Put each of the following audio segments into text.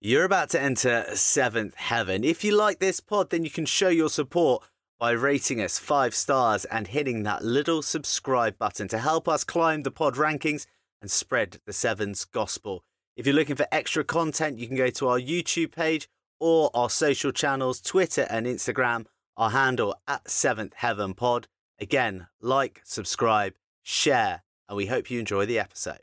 You're about to enter seventh heaven. If you like this pod, then you can show your support by rating us five stars and hitting that little subscribe button to help us climb the pod rankings and spread the Sevens gospel. If you're looking for extra content, you can go to our YouTube page or our social channels, Twitter and Instagram, our handle at Seventh Heaven Pod. Again, like, subscribe, share, and we hope you enjoy the episode.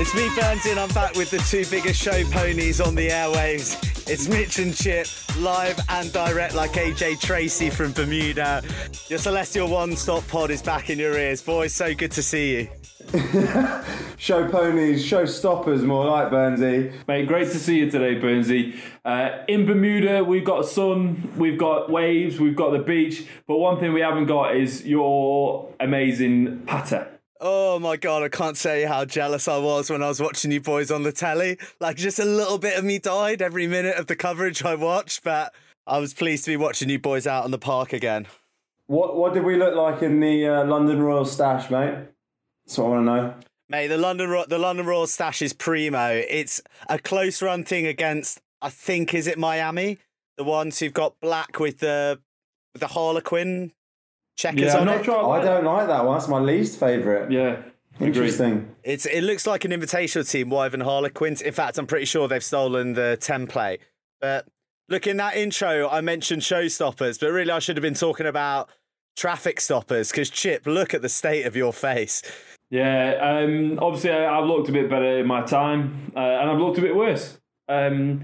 It's me, Burnsy, and I'm back with the two biggest show ponies on the airwaves. It's Mitch and Chip, live and direct like AJ Tracey from Bermuda. Your Celestial One Stop Pod is back in your ears. Boys, so good to see you. show ponies, show stoppers, more like Burnsy. Mate, great to see you today, Burnsy. Uh, in Bermuda, we've got sun, we've got waves, we've got the beach, but one thing we haven't got is your amazing patter. Oh my god, I can't say how jealous I was when I was watching you boys on the telly. Like just a little bit of me died every minute of the coverage I watched, but I was pleased to be watching you boys out on the park again. What what did we look like in the uh, London Royal stash, mate? That's what I want to know. Mate, the London the London Royal stash is primo. It's a close run thing against I think is it Miami, the ones who've got black with the with the Harlequin checkers Yeah, on it. sure. I don't like that one. That's my least favourite. Yeah, agree. Interesting. It's it looks like an invitational team, Wyvern Harlequins. In fact, I'm pretty sure they've stolen the template. But look in that intro, I mentioned showstoppers, but really I should have been talking about traffic stoppers. Because Chip, look at the state of your face. Yeah, um, obviously I, I've looked a bit better in my time, uh, and I've looked a bit worse. Um,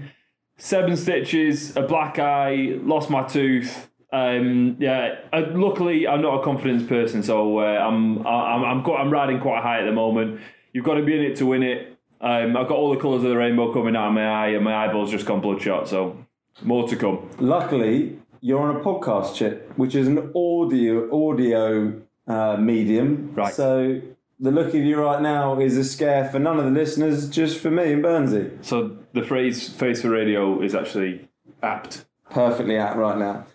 seven stitches, a black eye, lost my tooth. Um, yeah, uh, luckily I'm not a confidence person, so uh, I'm I'm I'm, quite, I'm riding quite high at the moment. You've got to be in it to win it. Um, I've got all the colours of the rainbow coming out of my eye, and my eyeball's just gone bloodshot. So more to come. Luckily, you're on a podcast, Chip, which is an audio audio uh, medium. Right. So the look of you right now is a scare for none of the listeners, just for me and Burnsy. So the phrase "face for radio" is actually apt. Perfectly out right now.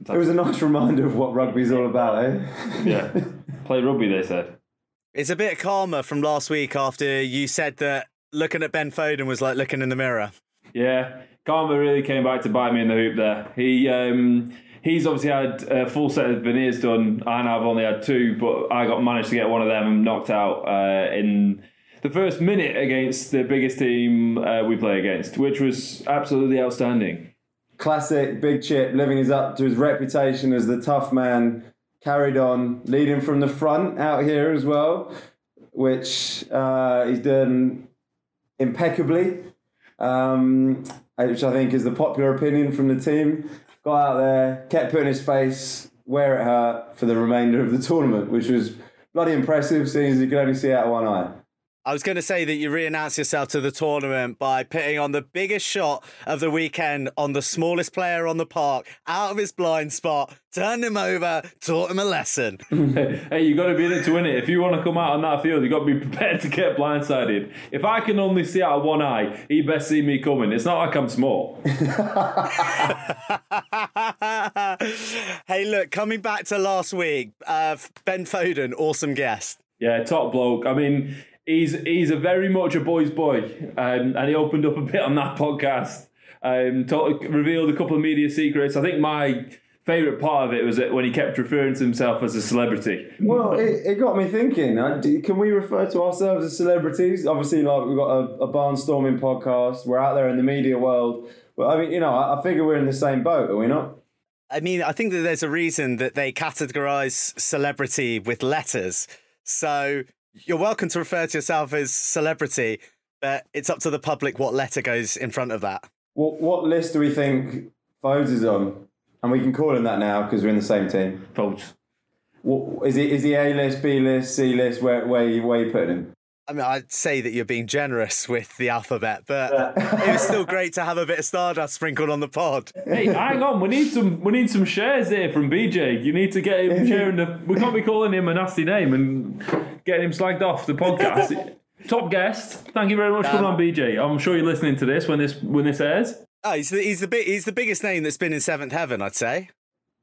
It was a nice reminder of what rugby's all about, eh? Yeah, play rugby. They said. It's a bit calmer from last week after you said that looking at Ben Foden was like looking in the mirror. Yeah, Karma really came back to bite me in the hoop there. He um, he's obviously had a full set of veneers done, and I've only had two, but I got managed to get one of them knocked out uh, in the first minute against the biggest team uh, we play against, which was absolutely outstanding. Classic Big Chip living his up to his reputation as the tough man, carried on, leading from the front out here as well, which uh, he's done impeccably, um, which I think is the popular opinion from the team. Got out there, kept putting his face where it hurt for the remainder of the tournament, which was bloody impressive, seeing as you could only see out of one eye. I was going to say that you re-announced yourself to the tournament by putting on the biggest shot of the weekend on the smallest player on the park, out of his blind spot, turned him over, taught him a lesson. hey, you got to be in it to win it. If you want to come out on that field, you got to be prepared to get blindsided. If I can only see out of one eye, he best see me coming. It's not like I'm small. hey, look, coming back to last week, uh, Ben Foden, awesome guest. Yeah, top bloke. I mean, he's he's a very much a boy's boy, um, and he opened up a bit on that podcast. Um, told, revealed a couple of media secrets. I think my favourite part of it was that when he kept referring to himself as a celebrity. Well, it, it got me thinking. uh, Can we refer to ourselves as celebrities? Obviously, like we've got a, a barnstorming podcast. We're out there in the media world. Well, I mean, you know, I, I figure we're in the same boat, are we not? I mean, I think that there's a reason that they categorize celebrity with letters. So you're welcome to refer to yourself as celebrity, but it's up to the public what letter goes in front of that. What what list do we think Fodes is on? And we can call him that now because we're in the same team. Folks. What, is he is he A list, B list, C list? Where where you where you putting him? I mean, I'd say that you're being generous with the alphabet, but it was still great to have a bit of Stardust sprinkled on the pod. Hey, hang on. We need some. We need some shares here from BJ. You need to get him sharing the. We can't be calling him a nasty name and getting him slagged off the podcast. Top guest. Thank you very much for coming on, BJ. I'm sure you're listening to this when this when this airs. Oh, he's the he's the big he's the biggest name that's been in seventh heaven, I'd say.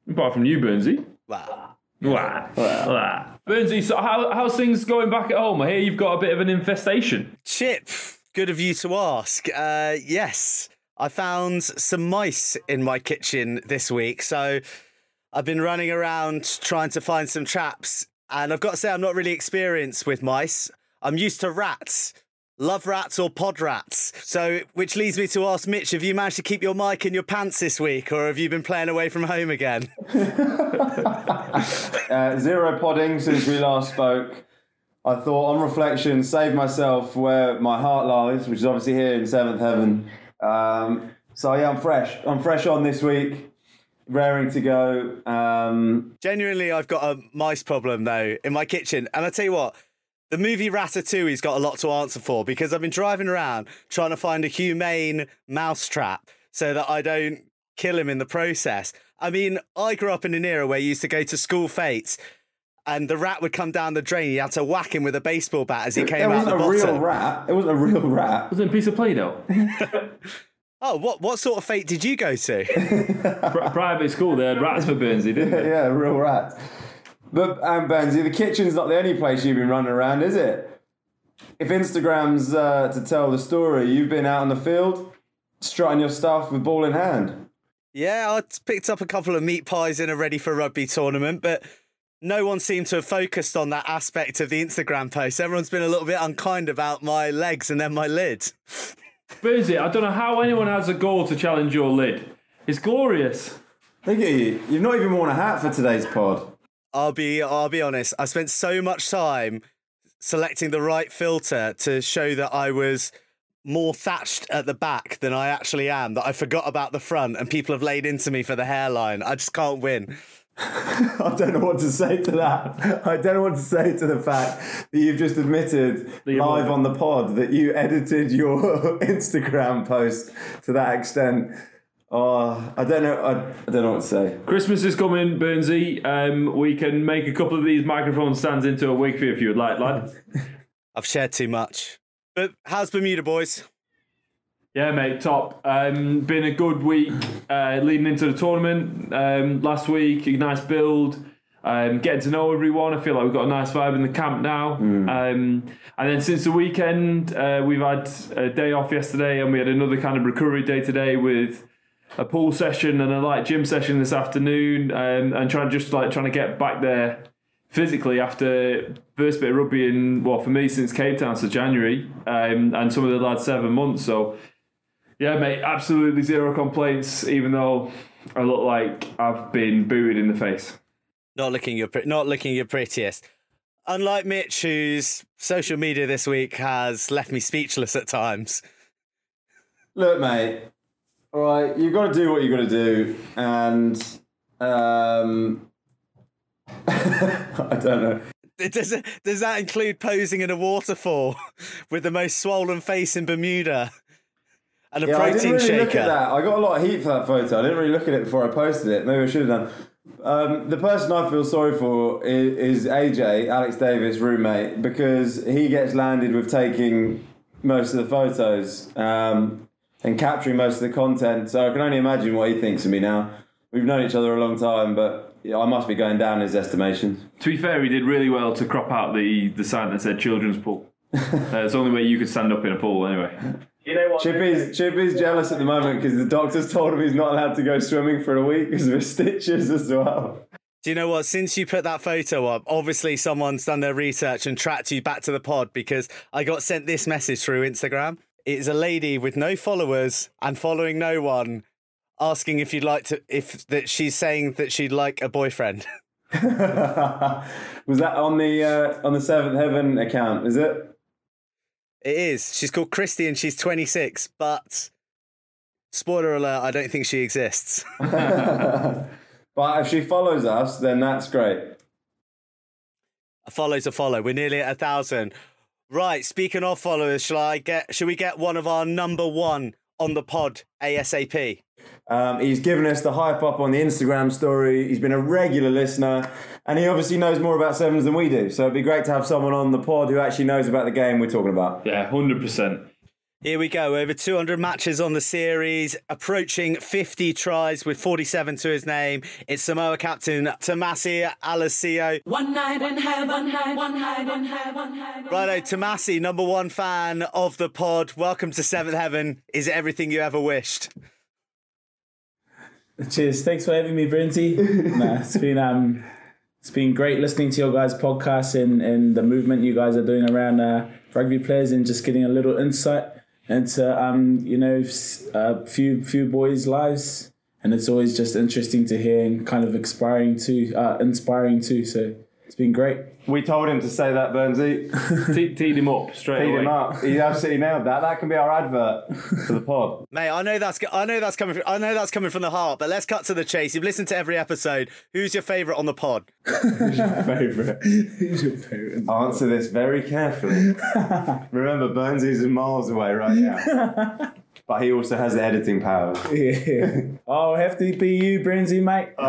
Apart from you, Burnsy. Wow. Wow. wah. Burnsy, so how, how's things going back at home? I hear you've got a bit of an infestation. Chip, good of you to ask. Uh, yes, I found some mice in my kitchen this week, so I've been running around trying to find some traps, and I've got to say I'm not really experienced with mice. I'm used to rats. Love rats or pod rats. So, which leads me to ask Mitch, have you managed to keep your mic in your pants this week, or have you been playing away from home again? Uh, zero podding since we last spoke. I thought, on reflection, save myself where my heart lies, which is obviously here in seventh heaven. Um, so yeah, I'm fresh. I'm fresh on this week, raring to go. Um, Genuinely, I've got a mice problem though in my kitchen, and I tell you what, the movie Ratatouille's got a lot to answer for because I've been driving around trying to find a humane mouse trap so that I don't kill him in the process. I mean, I grew up in an era where you used to go to school fetes. And the rat would come down the drain. You had to whack him with a baseball bat as he it came out wasn't the a real rat. It wasn't a real rat. It was a piece of Play-Doh? Oh, what what sort of fete did you go to? Private school, they had rats for Burnsy, didn't they? yeah, a real rat. But um, Benzie, the kitchen's not the only place you've been running around, is it? If Instagram's uh, to tell the story, you've been out on the field, strutting your stuff with ball in hand. Yeah, I picked up a couple of meat pies in a ready for rugby tournament, but no one seemed to have focused on that aspect of the Instagram post. Everyone's been a little bit unkind about my legs and then my lid. Burnsy, I don't know how anyone has a goal to challenge your lid. It's glorious. Look at you. You've not even worn a hat for today's pod. I'll be I'll be honest. I spent so much time selecting the right filter to show that I was more thatched at the back than I actually am. That I forgot about the front, and people have laid into me for the hairline. I just can't win. I don't know what to say to that. I don't know what to say to the fact that you've just admitted you live on the pod that you edited your Instagram post to that extent. Oh, I don't know. I, I don't know what to say. Christmas is coming, Burnsy. Um, we can make a couple of these microphone stands into a wig for you if you would like, lad. I've shared too much. But how's Bermuda, boys? Yeah, mate, top. Um, been a good week uh, leading into the tournament. Um, last week, a nice build. Um, getting to know everyone. I feel like we've got a nice vibe in the camp now. Um, and then since the weekend, uh, we've had a day off yesterday, and we had another kind of recovery day today with a pool session and a light gym session this afternoon, um, and trying just like trying to get back there physically after first bit of rugby in well for me since Cape Town so January, um, and some of the lads seven months. So yeah, mate, absolutely zero complaints. Even though I look like I've been booed in the face. Not looking your not looking your prettiest. Unlike Mitch, whose social media this week has left me speechless at times. Look, mate. All right, you've got to do what you've got to do, and um, I don't know. Does does that include posing in a waterfall with the most swollen face in Bermuda and a Yeah, I didn't really shaker? look at that. I got a lot of heat for that photo. I didn't really look at it before I posted it. Maybe I should have done. Um, the person I feel sorry for is, is AJ, Alex Davis' roommate, because he gets landed with taking most of the photos um, and capturing most of the content. So I can only imagine what he thinks of me now. We've known each other a long time, but I must be going down his estimation. To be fair, he did really well to crop out the the sign that said children's pool. uh, it's the only way you could stand up in a pool anyway. You know what? Chippy's, Chippy's jealous at the moment because the doctor's told him he's not allowed to go swimming for a week because of his stitches as well. Do you know what? Since you put that photo up, obviously someone's done their research and tracked you back to the pod because I got sent this message through Instagram. It's a lady with no followers and following no one asking if you'd like to if that she's saying that she'd like a boyfriend. Was that on the uh, on the Seventh Heaven account? Is it? It is. She's called Christy and she's 26, but spoiler alert, I don't think she exists. but if she follows us, then that's great. A follow's a follow. We're nearly at a thousand. Right, speaking of followers, shall I get shall we get one of our number one on the pod ASAP? Um, he's given us the hype up on the Instagram story. He's been a regular listener, and he obviously knows more about sevens than we do. So it'd be great to have someone on the pod who actually knows about the game we're talking about. Yeah, hundred percent. Here we go. Over 200 matches on the series, approaching 50 tries with 47 to his name. It's Samoa captain Tomasi Alosio. One night in heaven, one night, one night in heaven, one night. Righto, Tomasi, number one fan of the pod. Welcome to Seventh Heaven. Is it everything you ever wished? Cheers. Thanks for having me, Brinty. nah, it's been um, it's been great listening to your guys' podcast and, and the movement you guys are doing around uh, rugby players and just getting a little insight into um, you know a few few boys' lives. And it's always just interesting to hear and kind of inspiring too, uh, inspiring too. So it's been great. We told him to say that, Burnsy. Te- teed him up straight Feed away. him up. He absolutely nailed that. That can be our advert for the pod. Mate, I know that's I know that's coming from, I know that's coming from the heart, but let's cut to the chase. You've listened to every episode. Who's your favourite on the pod? Who's your Favorite. Who's your favorite? Answer this very carefully. Remember, Burnsy's is miles away right now. But he also has the editing power. Yeah. Oh, have to be you, Brinzy, mate.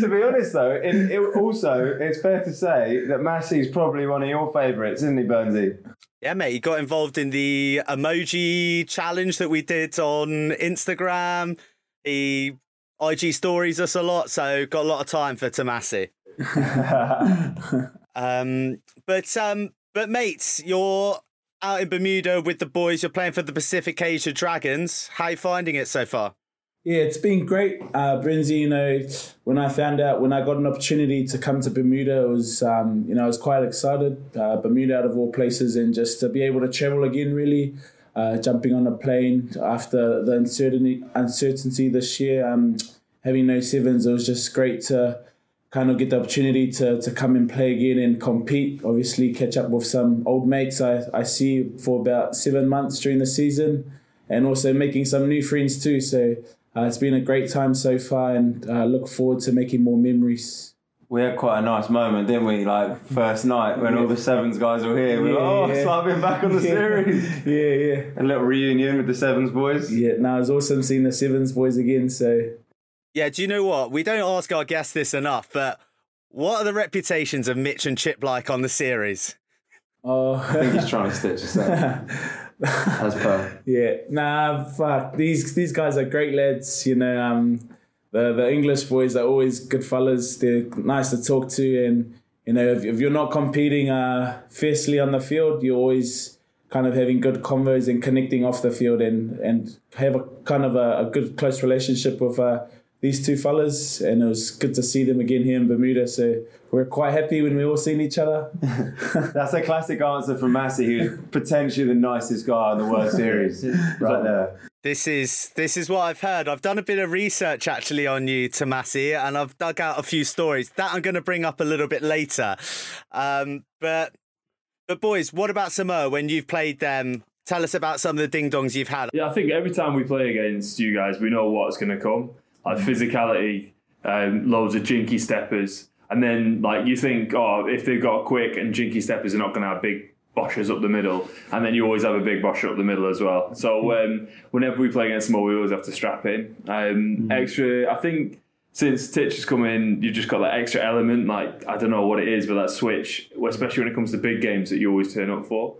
to be honest, though, it, it also it's fair to say that Massey's probably one of your favourites, isn't he, Burnsy? Yeah, mate, he got involved in the emoji challenge that we did on Instagram. He IG stories us a lot, so got a lot of time for Tomasi. um, but um, but mates, you're out in Bermuda with the boys. You're playing for the Pacific Asia Dragons. How you finding it so far? Yeah, it's been great, uh, Brinzy. You know, when I found out, when I got an opportunity to come to Bermuda, it was, um, you know, I was quite excited. Uh, Bermuda, out of all places, and just to be able to travel again, really, uh, jumping on a plane after the uncertainty, uncertainty this year, um, having no sevens, it was just great to kind of get the opportunity to, to come and play again and compete. Obviously, catch up with some old mates I, I see for about seven months during the season, and also making some new friends too. So uh, it's been a great time so far, and uh, look forward to making more memories. We had quite a nice moment, didn't we? Like first night when all the sevens guys were here. We were, Yeah, oh, yeah. it's like being back on the series. yeah, yeah, A little reunion with the sevens boys. yeah. Now it's awesome seeing the Sevens boys again. So Yeah, do you know what? We don't ask our guests this enough, but what are the reputations of Mitch and Chip like on the series? oh. I think he's trying to stitch us up. As per. Yeah, nah, fuck. These these guys are great lads. You know, um, the the English boys are always good fellas. They're nice to talk to, and you know, if, if you're not competing uh, fiercely on the field, you're always kind of having good convos and connecting off the field, and and have a kind of a, a good close relationship with uh, these two fellas. And it was good to see them again here in Bermuda. So we're quite happy when we all seen each other. That's a classic answer from Massey, who's potentially the nicest guy in the World Series. Right there. This is this is what I've heard. I've done a bit of research actually on you, Tomasi, and I've dug out a few stories that I'm going to bring up a little bit later. Um, but but boys, what about Samoa? When you've played them, tell us about some of the ding dongs you've had. Yeah, I think every time we play against you guys, we know what's going to come. Like physicality, um, loads of jinky steppers, and then like you think, oh, if they've got quick and jinky steppers, they're not going to have big boshes up the middle, and then you always have a big bosher up the middle as well. So um, whenever we play against small, we always have to strap in. Um, Extra, I think. Since Titch has come in, you've just got that extra element. Like I don't know what it is, but that switch, especially when it comes to big games that you always turn up for.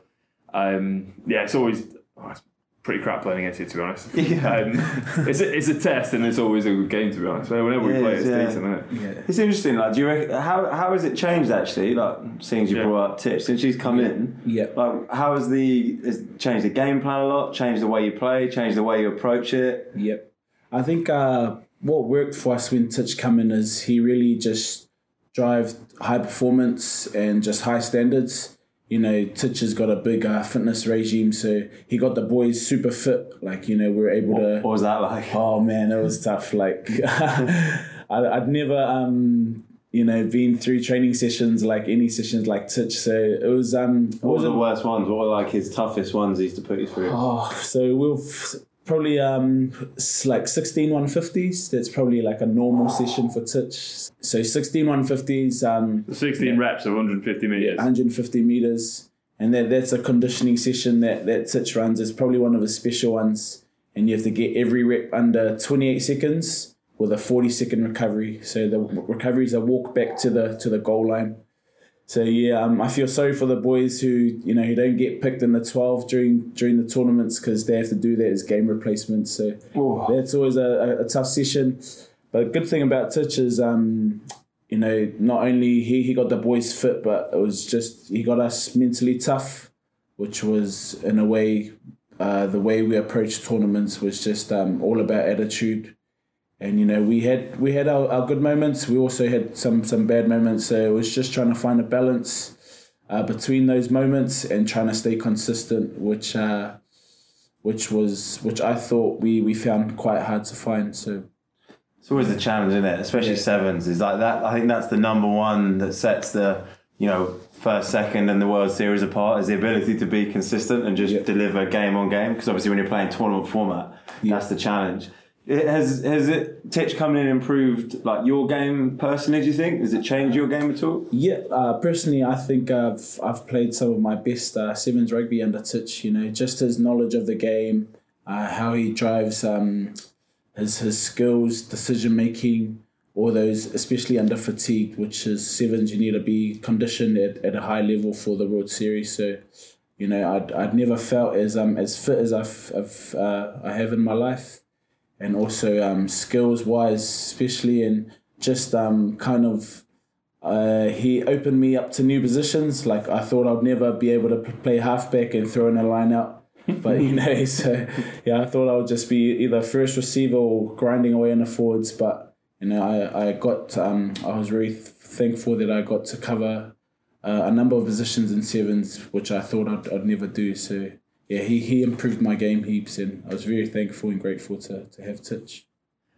Um, yeah, it's always oh, it's pretty crap playing against you, to be honest. Um, it's, a, it's a test, and it's always a good game, to be honest. Whenever we It play, is, it's yeah. decent, isn't it? It's interesting. Like, do you reckon, how how has it changed actually? Like, seeing as you Yeah. brought up Titch since she's come in. Yeah. Like, how has the has changed the game plan a lot? Changed the way you play? Changed the way you approach it? Yep. I think uh, what worked for us when Titch came in is he really just drive high performance and just high standards. You know, Titch has got a big uh, fitness regime, so he got the boys super fit. Like, you know, we were able to. What was that like? Oh man, it was tough. Like, I, I'd never, um, you know, been through training sessions like any sessions like Titch. So it was, um, What were the worst ones? What were like his toughest ones he used to put you through? Oh, so we'll f- probably um like 16 150s. That's probably like a normal session for Titch. So 16 150s, um, The 16 reps of 150 metres. 150 meters, and that that's a conditioning session that that Titch runs. It's probably one of his special ones, and you have to get every rep under 28 seconds with a 40 second recovery. So the recovery is a walk back to the to the goal line. So yeah, um, I feel sorry for the boys who you know who don't get picked in the 12 during during the tournaments because they have to do that as game replacements. So that's always a, a, a tough session. But a good thing about Titch is, um, you know, not only he, he got the boys fit, but it was just he got us mentally tough, which was in a way uh, the way we approached tournaments was just um, all about attitude. And you know, we had we had our, our good moments. We also had some some bad moments. So it was just trying to find a balance uh, between those moments and trying to stay consistent, which uh, which was which I thought we we found quite hard to find. So It's always a challenge, isn't it? Especially Yeah. sevens. Is like that. I think that's the number one that sets the you know first, second, and the World Series apart. Is the ability to be consistent and just Yeah. deliver game on game. Because obviously, when you're playing tournament format, that's the challenge. Has has it Titch coming in improved like your game personally? Do you think has it changed your game at all? Yeah, uh, personally, I think I've I've played some of my best uh, sevens rugby under Titch. You know, just his knowledge of the game, uh, how he drives, um, his his skills, decision making, all those, especially under fatigue, which is sevens. You need to be conditioned at, at a high level for the World Series. So, you know, I'd, I'd never felt as um as fit as I've, I've uh, I have in my life, and also um skills wise, especially and just um kind of uh, he opened me up to new positions. Like I thought I'd never be able to play halfback and throw in a line out. But you know, so yeah, I thought I would just be either first receiver or grinding away in the forwards. But you know, I I got um I was th- thankful that I got to cover uh, a number of positions in sevens, which I thought I'd, I'd never do. So yeah, he, he improved my game heaps, and I was very thankful and grateful to, to have Titch.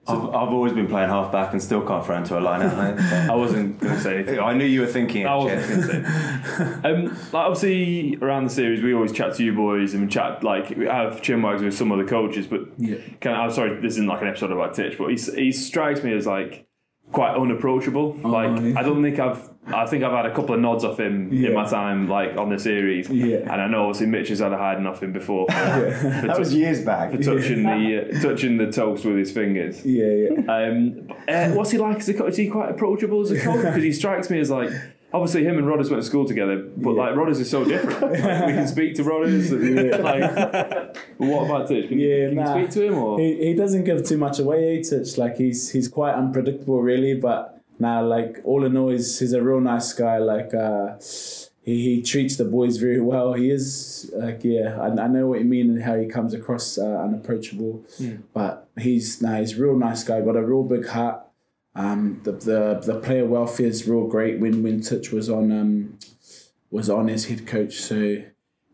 I've, I've always been playing half back and still can't throw into a line out. I wasn't going to say anything. I knew you were thinking. I wasn't going to say. Um, like obviously, around the series, we always chat to you boys and we chat like we have chinwags with some other coaches. But Yeah. can I, I'm sorry, this isn't like an episode about Titch, but he he strikes me as like quite unapproachable. like yeah. I don't think I've. I think I've had a couple of nods off him in my time, like on the series. Yeah. And I know obviously Mitch has had a hiding off him before for, That was years back. for touching the uh, touching the toast with his fingers. Yeah, yeah. Um, uh, what's he like as a coach? Is he quite approachable as a coach? Because he strikes me as like. Obviously, him and Rodders went to school together, but like Rodders is so different. Like, we can speak to Rodders. And, like, what about Titch? Can, Yeah, can nah. you speak to him or? he, he doesn't give too much away, eh, Titch. Like he's he's quite unpredictable, really. But now, like all in all, he's he's a real nice guy. Like uh, he he treats the boys very well. He is like yeah, I, I know what you mean and how he comes across uh, unapproachable. But he's nah, he's a real nice guy. Got a real big heart. Um, the the the player welfare is real great. When when Titch was on um was on as head coach, so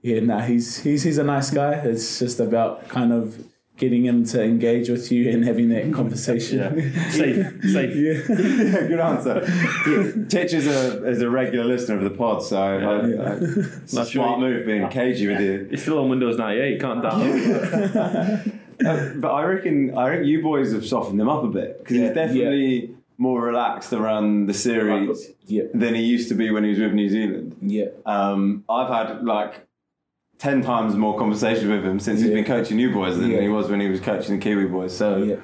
yeah, nah, he's he's he's a nice guy. It's just about kind of getting him to engage with you and having that conversation. Yeah. Safe, safe. yeah. yeah, good answer. Titch is a is a regular listener of the pod, so I, I, it's a Not sure smart you- move being cagey with you. He's still on Windows 98, can't download. Uh, but I reckon I reckon you boys have softened him up a bit because Yeah, he's definitely more relaxed around the series Yeah. than he used to be when he was with New Zealand. Yeah. Um, I've had like ten times more conversations with him since he's been coaching you boys than Yeah. he was when he was coaching the Kiwi boys. So Yeah.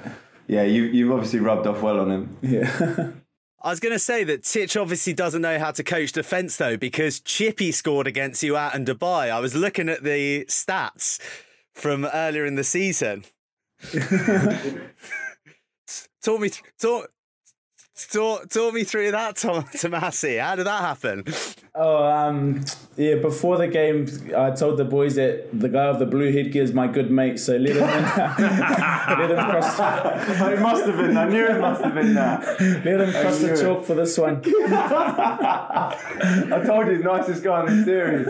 yeah, you you've obviously rubbed off well on him. Yeah. I was going to say that Titch obviously doesn't know how to coach defence though, because Chippy scored against you out in Dubai. I was looking at the stats from earlier in the season. talk me, th- talk, talk, talk me through that, Tom Tomasi. How did that happen? Oh, um, yeah. Before the game, I told the boys that the guy with the blue headgear is my good mate, so let him let him cross it must have been. I knew it must have been that. let him cross knew the it. chalk for this one. I told you, nicest guy in the series.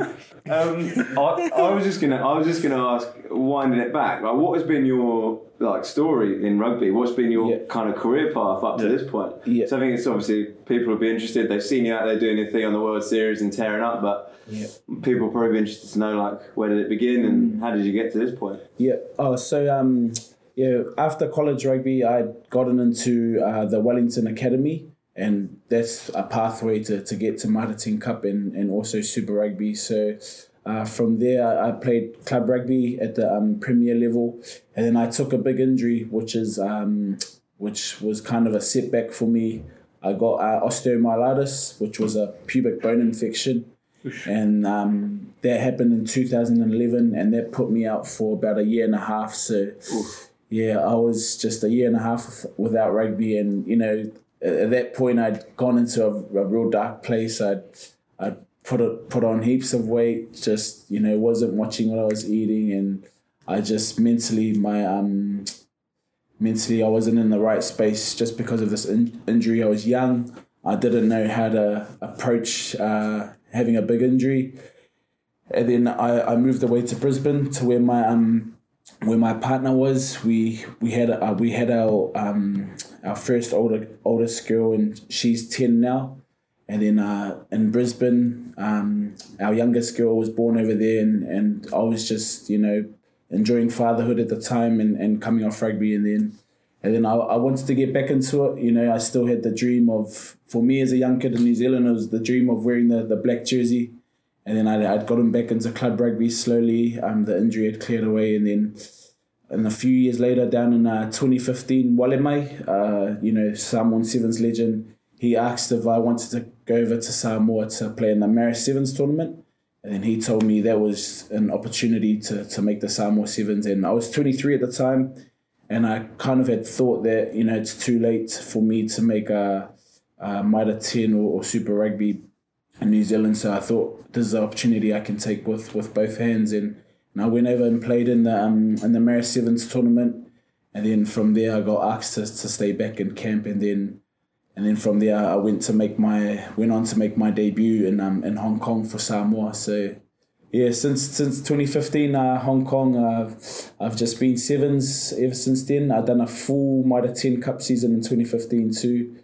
Um, I, I was just gonna, I was just gonna ask, winding it back, like, what has been your like story in rugby? What's been your Yeah. kind of career path up to this point? Yeah. So I think it's obviously people will be interested. They've seen you out there doing your thing on the World Series and tearing up, but Yeah. people will probably be interested to know like where did it begin and how did you get to this point? Yeah. Oh, so um, yeah. After college rugby, I'd gotten into uh, the Wellington Academy, and that's a pathway to, to get to Mitre 10 Cup and, and also Super Rugby. So Uh, from there, I, played club rugby at the um, Premier level, and then I took a big injury, which is um, which was kind of a setback for me. I got uh, osteomyelitis, which was a pubic bone infection, and um, that happened in 2011, and that put me out for about a year and a half. So, yeah, I was just a year and a half without rugby, and you know, at at that point, I'd gone into a, a real dark place. I'd I'd put it, put on heaps of weight. Just you know, wasn't watching what I was eating, and I just mentally my um mentally I wasn't in the right space just because of this in- injury. I was young. I didn't know how to approach uh, having a big injury, and then I, I moved away to Brisbane to where my um where my partner was. We we had uh, we had our um our first older oldest girl, and she's ten now. And then uh, in Brisbane, um, our youngest girl was born over there, and, and I was just you know enjoying fatherhood at the time and, and coming off rugby, and then and then I, I wanted to get back into it. You know, I still had the dream of for me as a young kid in New Zealand, it was the dream of wearing the, the black jersey, and then I, I'd gotten back into club rugby slowly. Um, the injury had cleared away, and then and a few years later, down in uh, 2015, Uale Mai, uh, you know, Samoan Sevens legend, he asked if I wanted to go over to Samoa to play in the Marist Sevens tournament. And then he told me that was an opportunity to, to make the Samoa Sevens. And I was 23 at the time. And I kind of had thought that, you know, it's too late for me to make a, a Mitre 10 or, or Super Rugby in New Zealand. So I thought this is an opportunity I can take with, with both hands. And, and I went over and played in the um, in the Marist Sevens tournament. And then from there, I got asked to, to stay back in camp. And then and then from there, I went to make my went on to make my debut in um in Hong Kong for Samoa. So yeah, since since 2015, uh, Hong Kong, uh, I've just been sevens ever since then. I've done a full Mitre 10 Cup season in 2015 too,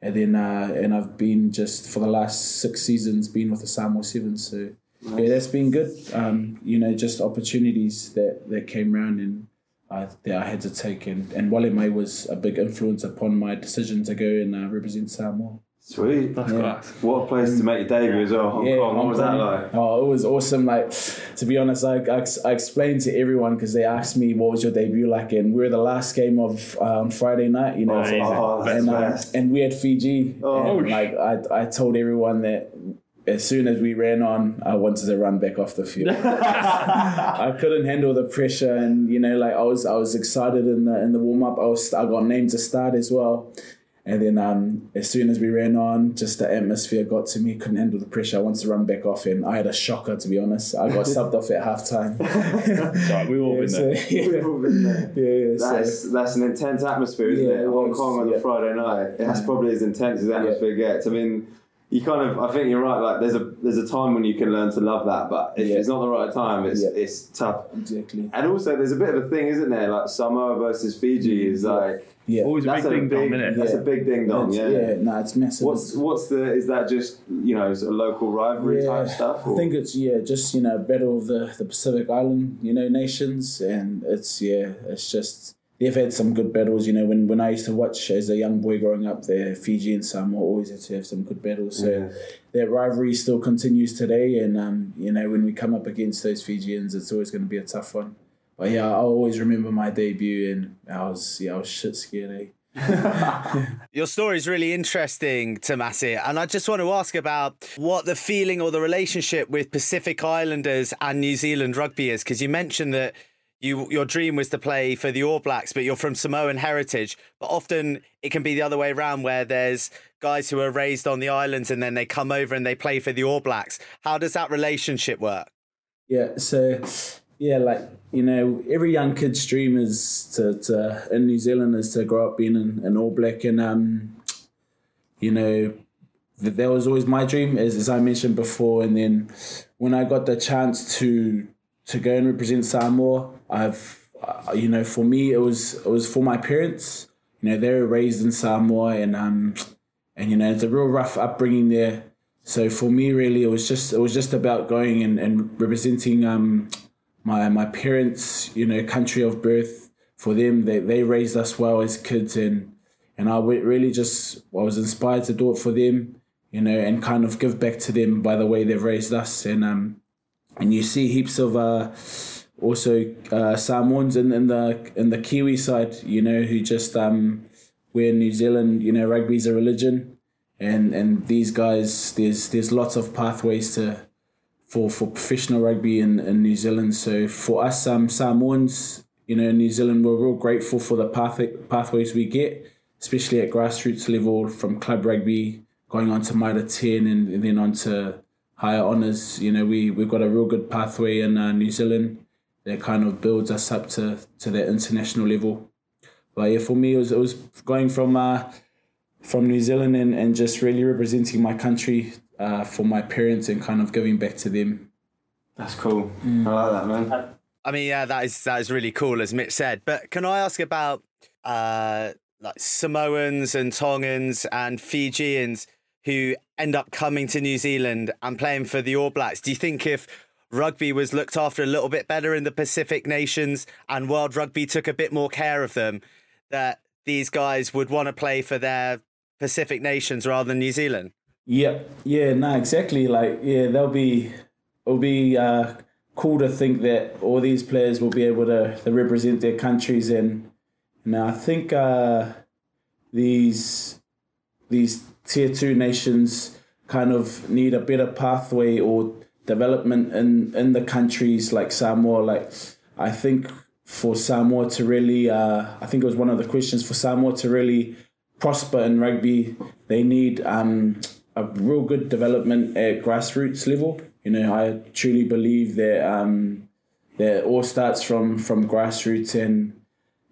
and then uh, and I've been just for the last six seasons been with the Samoa Sevens. So yeah, that's been good. Um, you know, just opportunities that that came around and. I, that I had to take, and, and Uale Mai was a big influence upon my decision to go and uh, represent Samoa. Sweet. That's Yeah. class. What a place to make your debut as well, Hong Kong. What Hong was that like? Oh, it was awesome. Like, to be honest, I, I, I explained to everyone because they asked me what was your debut like, and we were the last game of uh, on Friday night, you know, Amazing. Oh, that's and, uh, and we had Fiji. Oh. and, like I, I told everyone that as soon as we ran on, I wanted to run back off the field. I couldn't handle the pressure, and you know, like I was, I was excited in the in the warm up. I was, I got named to start as well. And then um, as soon as we ran on, just the atmosphere got to me. Couldn't handle the pressure. I wanted to run back off, and I had a shocker to be honest. I got subbed off at halftime. Sorry, we've all yeah, been so, there. yeah, We've all been there. yeah, yeah, so- That's that's an intense atmosphere, isn't Yeah, it? it Hong Kong on yeah. a Friday night. That's Yeah. probably as intense as the atmosphere gets. I mean, you kind of. I think you're right. Like, there's a there's a time when you can learn to love that, but if Yeah. it's not the right time, it's Yeah. it's tough. exactly. And also, there's a bit of a thing, isn't there? Like Samoa versus Fiji mm-hmm. is like Yeah, Always a big that's ding dong, big, innit? That's a big ding dong. It's- Yeah. yeah, no, it's massive. What's what's the? Is that just you know sort of local rivalry type stuff? I think it's yeah, just you know, battle of the, the Pacific Island, you know, nations, and it's yeah, it's just they've had some good battles. You know, when when I used to watch as a young boy growing up, there Fiji and Samoa always had to have some good battles. So Yeah. that rivalry still continues today, and um, you know, when we come up against those Fijians, it's always going to be a tough one. But yeah, I always remember my debut, and I was yeah, I was shit scared. Eh? Your story is really interesting, Tomasi, and I just want to ask about what the feeling or the relationship with Pacific Islanders and New Zealand rugby is, because you mentioned that you your dream was to play for the All Blacks, but you're from Samoan heritage. But often it can be the other way around, where there's guys who are raised on the islands and then they come over and they play for the All Blacks. How does that relationship work? Yeah, so yeah, like you know, every young kid's dream is to, to in New Zealand is to grow up being an, an All Black, and um, you know, th- that was always my dream, as as I mentioned before. And then when I got the chance to to go and represent Samoa, I've uh, you know, for me it was it was for my parents. You know, they were raised in Samoa, and um, and you know, it's a real rough upbringing there. So for me, really, it was just it was just about going and, and representing um, my my parents, you know, country of birth. For them, they, they raised us well as kids, and and I really just I was inspired to do it for them, you know, and kind of give back to them by the way they've raised us. And um, and you see heaps of uh, also uh, Samoans in, in the in the Kiwi side, you know, who just um, where in New Zealand, you know, rugby's a religion, and and these guys, there's there's lots of pathways to for for professional rugby in, in New Zealand. So for us um, Samoans, you know, in New Zealand, we're real grateful for the path pathways we get, especially at grassroots level from club rugby going on to Mitre 10 and, and then on to higher honours. You know, we, we've got a real good pathway in uh, New Zealand that kind of builds us up to, to the international level. But yeah, for me, it was, it was going from uh, from New Zealand and, and just really representing my country uh, for my parents and kind of giving back to them. That's cool. I like that, man. I mean, yeah, that is that is really cool, as Mitch said. But can I ask about uh, like Samoans and Tongans and Fijians who end up coming to New Zealand and playing for the All Blacks? Do you think if rugby was looked after a little bit better in the Pacific nations and World Rugby took a bit more care of them, that these guys would want to play for their Pacific nations rather than New Zealand? Yeah, yeah, no, exactly. Like, yeah, they'll be, it'll be uh, cool to think that all these players will be able to, to represent their countries, and and I think uh, these these tier two nations kind of need a better pathway or development in in the countries like Samoa. Like, I think for Samoa to really, uh, I think it was one of the questions for Samoa to really prosper in rugby, they need um, a real good development at grassroots level. You know, I truly believe that um, that all starts from from grassroots, and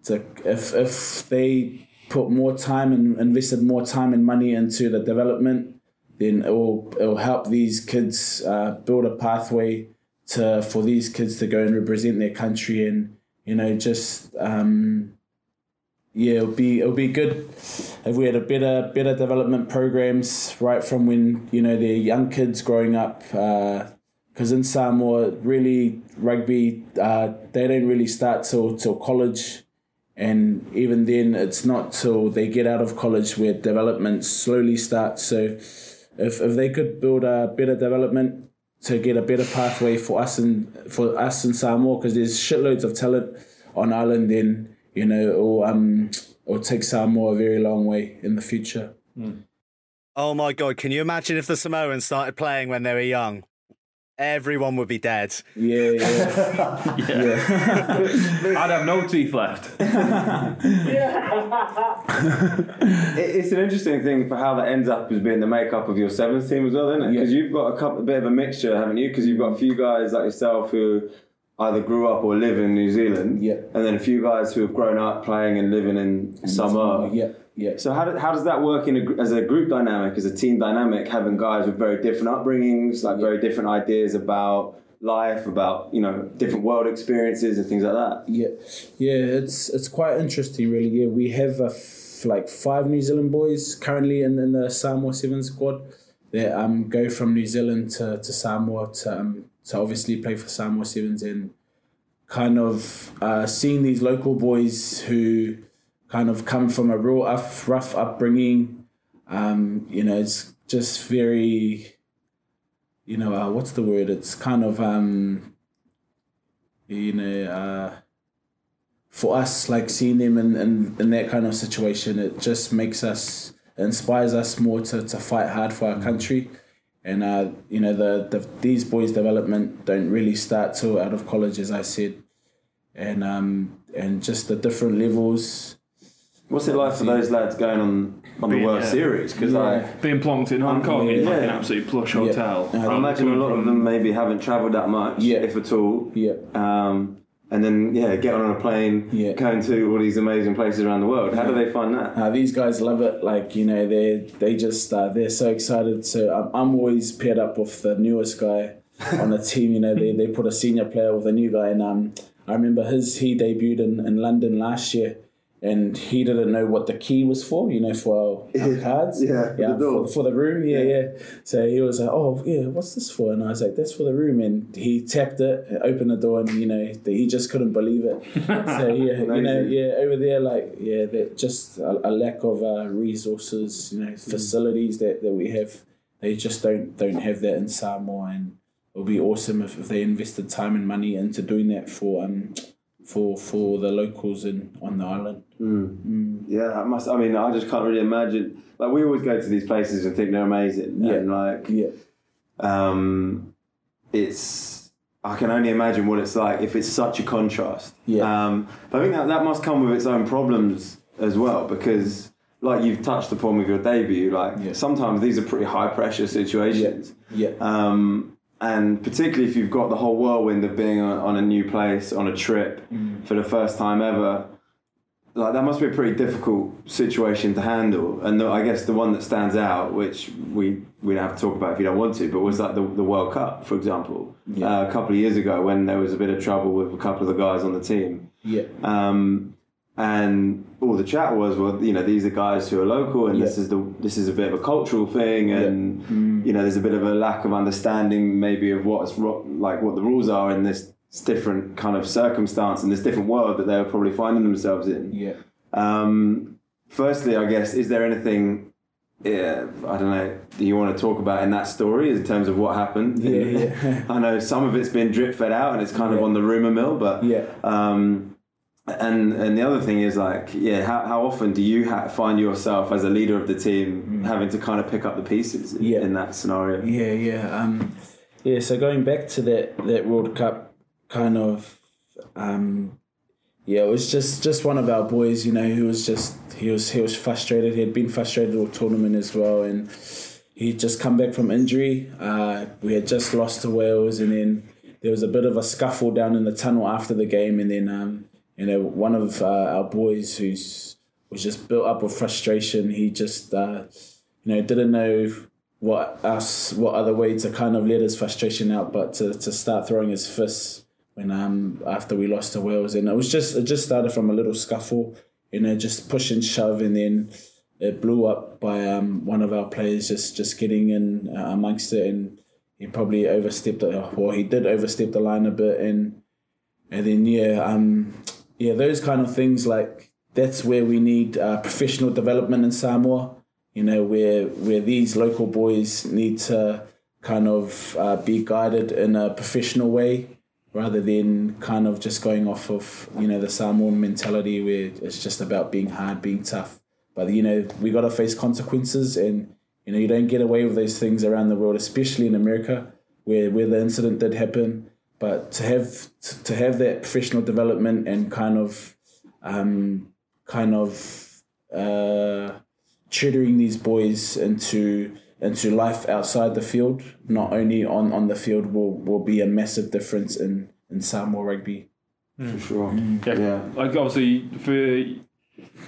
to, if if they put more time and invested more time and money into the development, then it will it will help these kids uh, build a pathway to for these kids to go and represent their country, and you know just. Um, yeah, it'll be it'll be good if we had a better better development programs right from when you know they're young kids growing up. Because in Samoa, really rugby uh, they don't really start till till college, and even then it's not till they get out of college where development slowly starts. So, if if they could build a better development to get a better pathway for us and for us in Samoa, because there's shitloads of talent on island, then you know, it'll, um, it'll take Samoa a very long way in the future. Oh my god, can you imagine if the Samoans started playing when they were young? Everyone would be dead. Yeah, yeah. Yeah. I'd have no teeth left. It- It's an interesting thing for how that ends up as being the makeup of your sevens team as well, isn't it? Because you've got a couple, a bit of a mixture, haven't you? Because you've got a few guys like yourself who either grew up or live in New Zealand, Yeah. and then a few guys who have grown up playing and living in Samoa. Yeah, yeah. So how, do, how does that work in a, as a group dynamic, as a team dynamic, having guys with very different upbringings, like very different ideas about life, about you know different world experiences and things like that? Yeah, yeah, it's it's quite interesting, really. Yeah, we have f- like five New Zealand boys currently in, in the Samoa Seven squad that um go from New Zealand to, to Samoa to um, to obviously play for Samoa Sevens and kind of uh, seeing these local boys who kind of come from a real rough, rough upbringing. Um, you know, it's just very, you know, uh, what's the word? It's kind of um, you know, uh, for us, like seeing them in, in, in that kind of situation, it just makes us, inspires us more to, to fight hard for our country. And, uh, you know, the, the these boys' development don't really start till out of college, as I said. And, um, and just the different levels. What's it like for those lads going on on the Being, World yeah. Series? Because I. Being plonked in Hong Kong in like an Yeah. absolute plush hotel. Yeah. I imagine a lot of them maybe haven't travelled that much, Yeah. if at all. Yeah. Um, and then yeah, get on a plane, Yeah. going to all these amazing places around the world. How do they find that? Uh, these guys love it. Like you know, they they just uh, they're so excited. So I'm, I'm always paired up with the newest guy on the team. You know, they, they put a senior player with a new guy, and um, I remember his he debuted in, in London last year, and he didn't know what the key was for. You know, for our, our cards. Yeah, for the door. For, for the room. Yeah, yeah, So he was like, "Oh, yeah, what's this for?" And I was like, "That's for the room." And he tapped it, opened the door, and you know, he just couldn't believe it. so yeah, you know, yeah, over there, like yeah, that just a, a lack of uh, resources, you know, facilities that, that we have. They just don't don't have that in Samoa, and it would be awesome if, if they invested time and money into doing that for um for for the locals in on the island. Yeah, that must. I mean, I just can't really imagine. Like we always go to these places and think they're amazing, Yeah. and like, Yeah, um, it's. I can only imagine what it's like if it's such a contrast. Yeah. Um, but I think that that must come with its own problems as well because, like you've touched upon with your debut, like Yeah. sometimes these are pretty high pressure situations. yeah, Um, and particularly if you've got the whole whirlwind of being on, on a new place, on a trip for the first time ever, like that must be a pretty difficult situation to handle. And the, I guess the one that stands out, which we we don't have to talk about if you don't want to, but was like the, the World Cup, for example, Yeah. uh, a couple of years ago when there was a bit of trouble with a couple of the guys on the team. yeah, Um, and all the chat was, well, you know, these are guys who are local, and this is the this is a bit of a cultural thing, and you know, there's a bit of a lack of understanding, maybe of what's ro- like what the rules are in this different kind of circumstance in this different world that they were probably finding themselves in. yeah. Um, firstly, I guess, is there anything? Yeah, I don't know. Do you want to talk about in that story in terms of what happened? Yeah, yeah. I know some of it's been drip fed out and it's kind of on the rumor mill, but Yeah. um, and and the other thing is like, yeah, how, how often do you ha- find yourself as a leader of the team having to kind of pick up the pieces in, Mm. Yeah. in that scenario? Yeah, yeah, um, yeah. So going back to that that World Cup, kind of, um, yeah, it was just just one of our boys. You know, who was just he was he was frustrated. He had been frustrated all tournament as well, and he'd just come back from injury. Uh, we had just lost to Wales, and then there was a bit of a scuffle down in the tunnel after the game, and then um, you know one of uh, our boys who's was just built up with frustration. He just uh, you know didn't know what else what other way to kind of let his frustration out, but to, to start throwing his fists when um after we lost to Wales, and it was just it just started from a little scuffle, you know, just push and shove, and then it blew up by um one of our players just just getting in uh, amongst it, and he probably overstepped it, or he did overstep the line a bit, and and then yeah um yeah those kind of things like that's where we need uh, professional development in Samoa. You know where where these local boys need to kind of uh, be guided in a professional way rather than kind of just going off of you know the Samoan mentality where it's just about being hard being tough. But you know we got to face consequences and you know you don't get away with those things around the world especially in America where where the incident did happen but to have to have that professional development and kind of um, kind of uh, tutoring these boys into into life outside the field, not only on, on the field, will, will be a massive difference in, in Samoa rugby. For sure. Mm. Yeah. Yeah. Like obviously for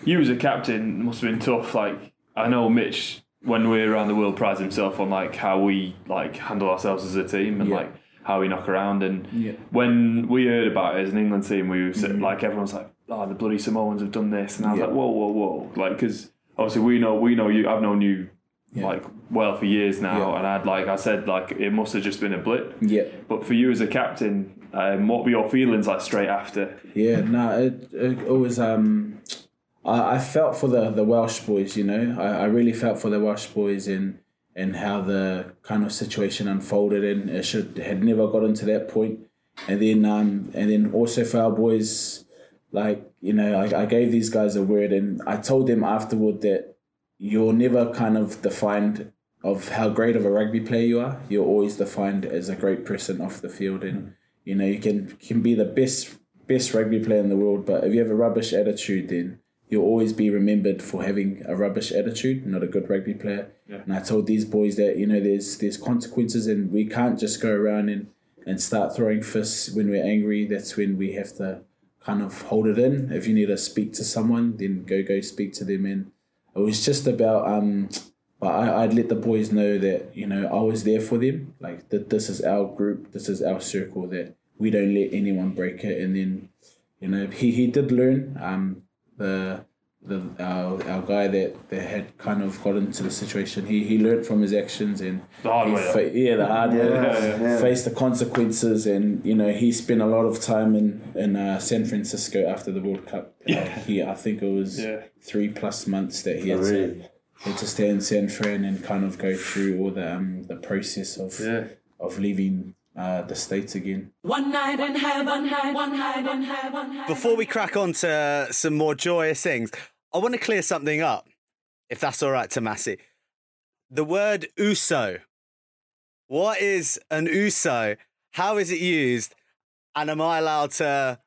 you as a captain it must have been tough. Like I know Mitch when we're around the world prides himself on like how we like handle ourselves as a team and Yeah. like how we knock around and Yeah. when we heard about it as an England team we were sit- like everyone's like oh the bloody Samoans have done this and I was Yeah. like whoa whoa whoa like because obviously we know we know you I've known you Yeah. like well for years now Yeah. and I'd like I said like it must have just been a blip Yeah. but for you as a captain um, what were your feelings like straight after Yeah, no, it, it, it was. Um, I, I felt for the, the Welsh boys, you know. I, I really felt for the Welsh boys and and how the kind of situation unfolded, and it should had never gotten to that point. And then um, and then also for our boys, like you know, I, I gave these guys a word, and I told them afterward that you're never kind of defined of how great of a rugby player you are. You're always defined as a great person off the field, and you know you can can be the best best rugby player in the world, but if you have a rubbish attitude, then you'll always be remembered for having a rubbish attitude, not a good rugby player. And I told these boys that you know there's there's consequences, and we can't just go around and and start throwing fists when we're angry. That's when we have to kind of hold it in. If you need to speak to someone, then go go speak to them. And it was just about um. But I, I'd let the boys know that you know I was there for them. Like that, this is our group, this is our circle. That we don't let anyone break it. And then, you know, he, he did learn. Um, the the our, our guy that, that had kind of got into the situation. He he learned from his actions and The hard way, fa- yeah, the hard way. Yeah, yeah. Faced the consequences, and you know he spent a lot of time in in uh, San Francisco after the World Cup. Uh, he I think it was Yeah. three plus months that he had Oh, to had to stay in San Fran and kind of go through all the um, the process of Yeah. of leaving uh, the states again. One night in heaven, one night, one night, one night, one night. Before we crack on to some more joyous things, I want to clear something up, if that's all right, Tomasi. The word USO. What is an USO? How is it used? And am I allowed to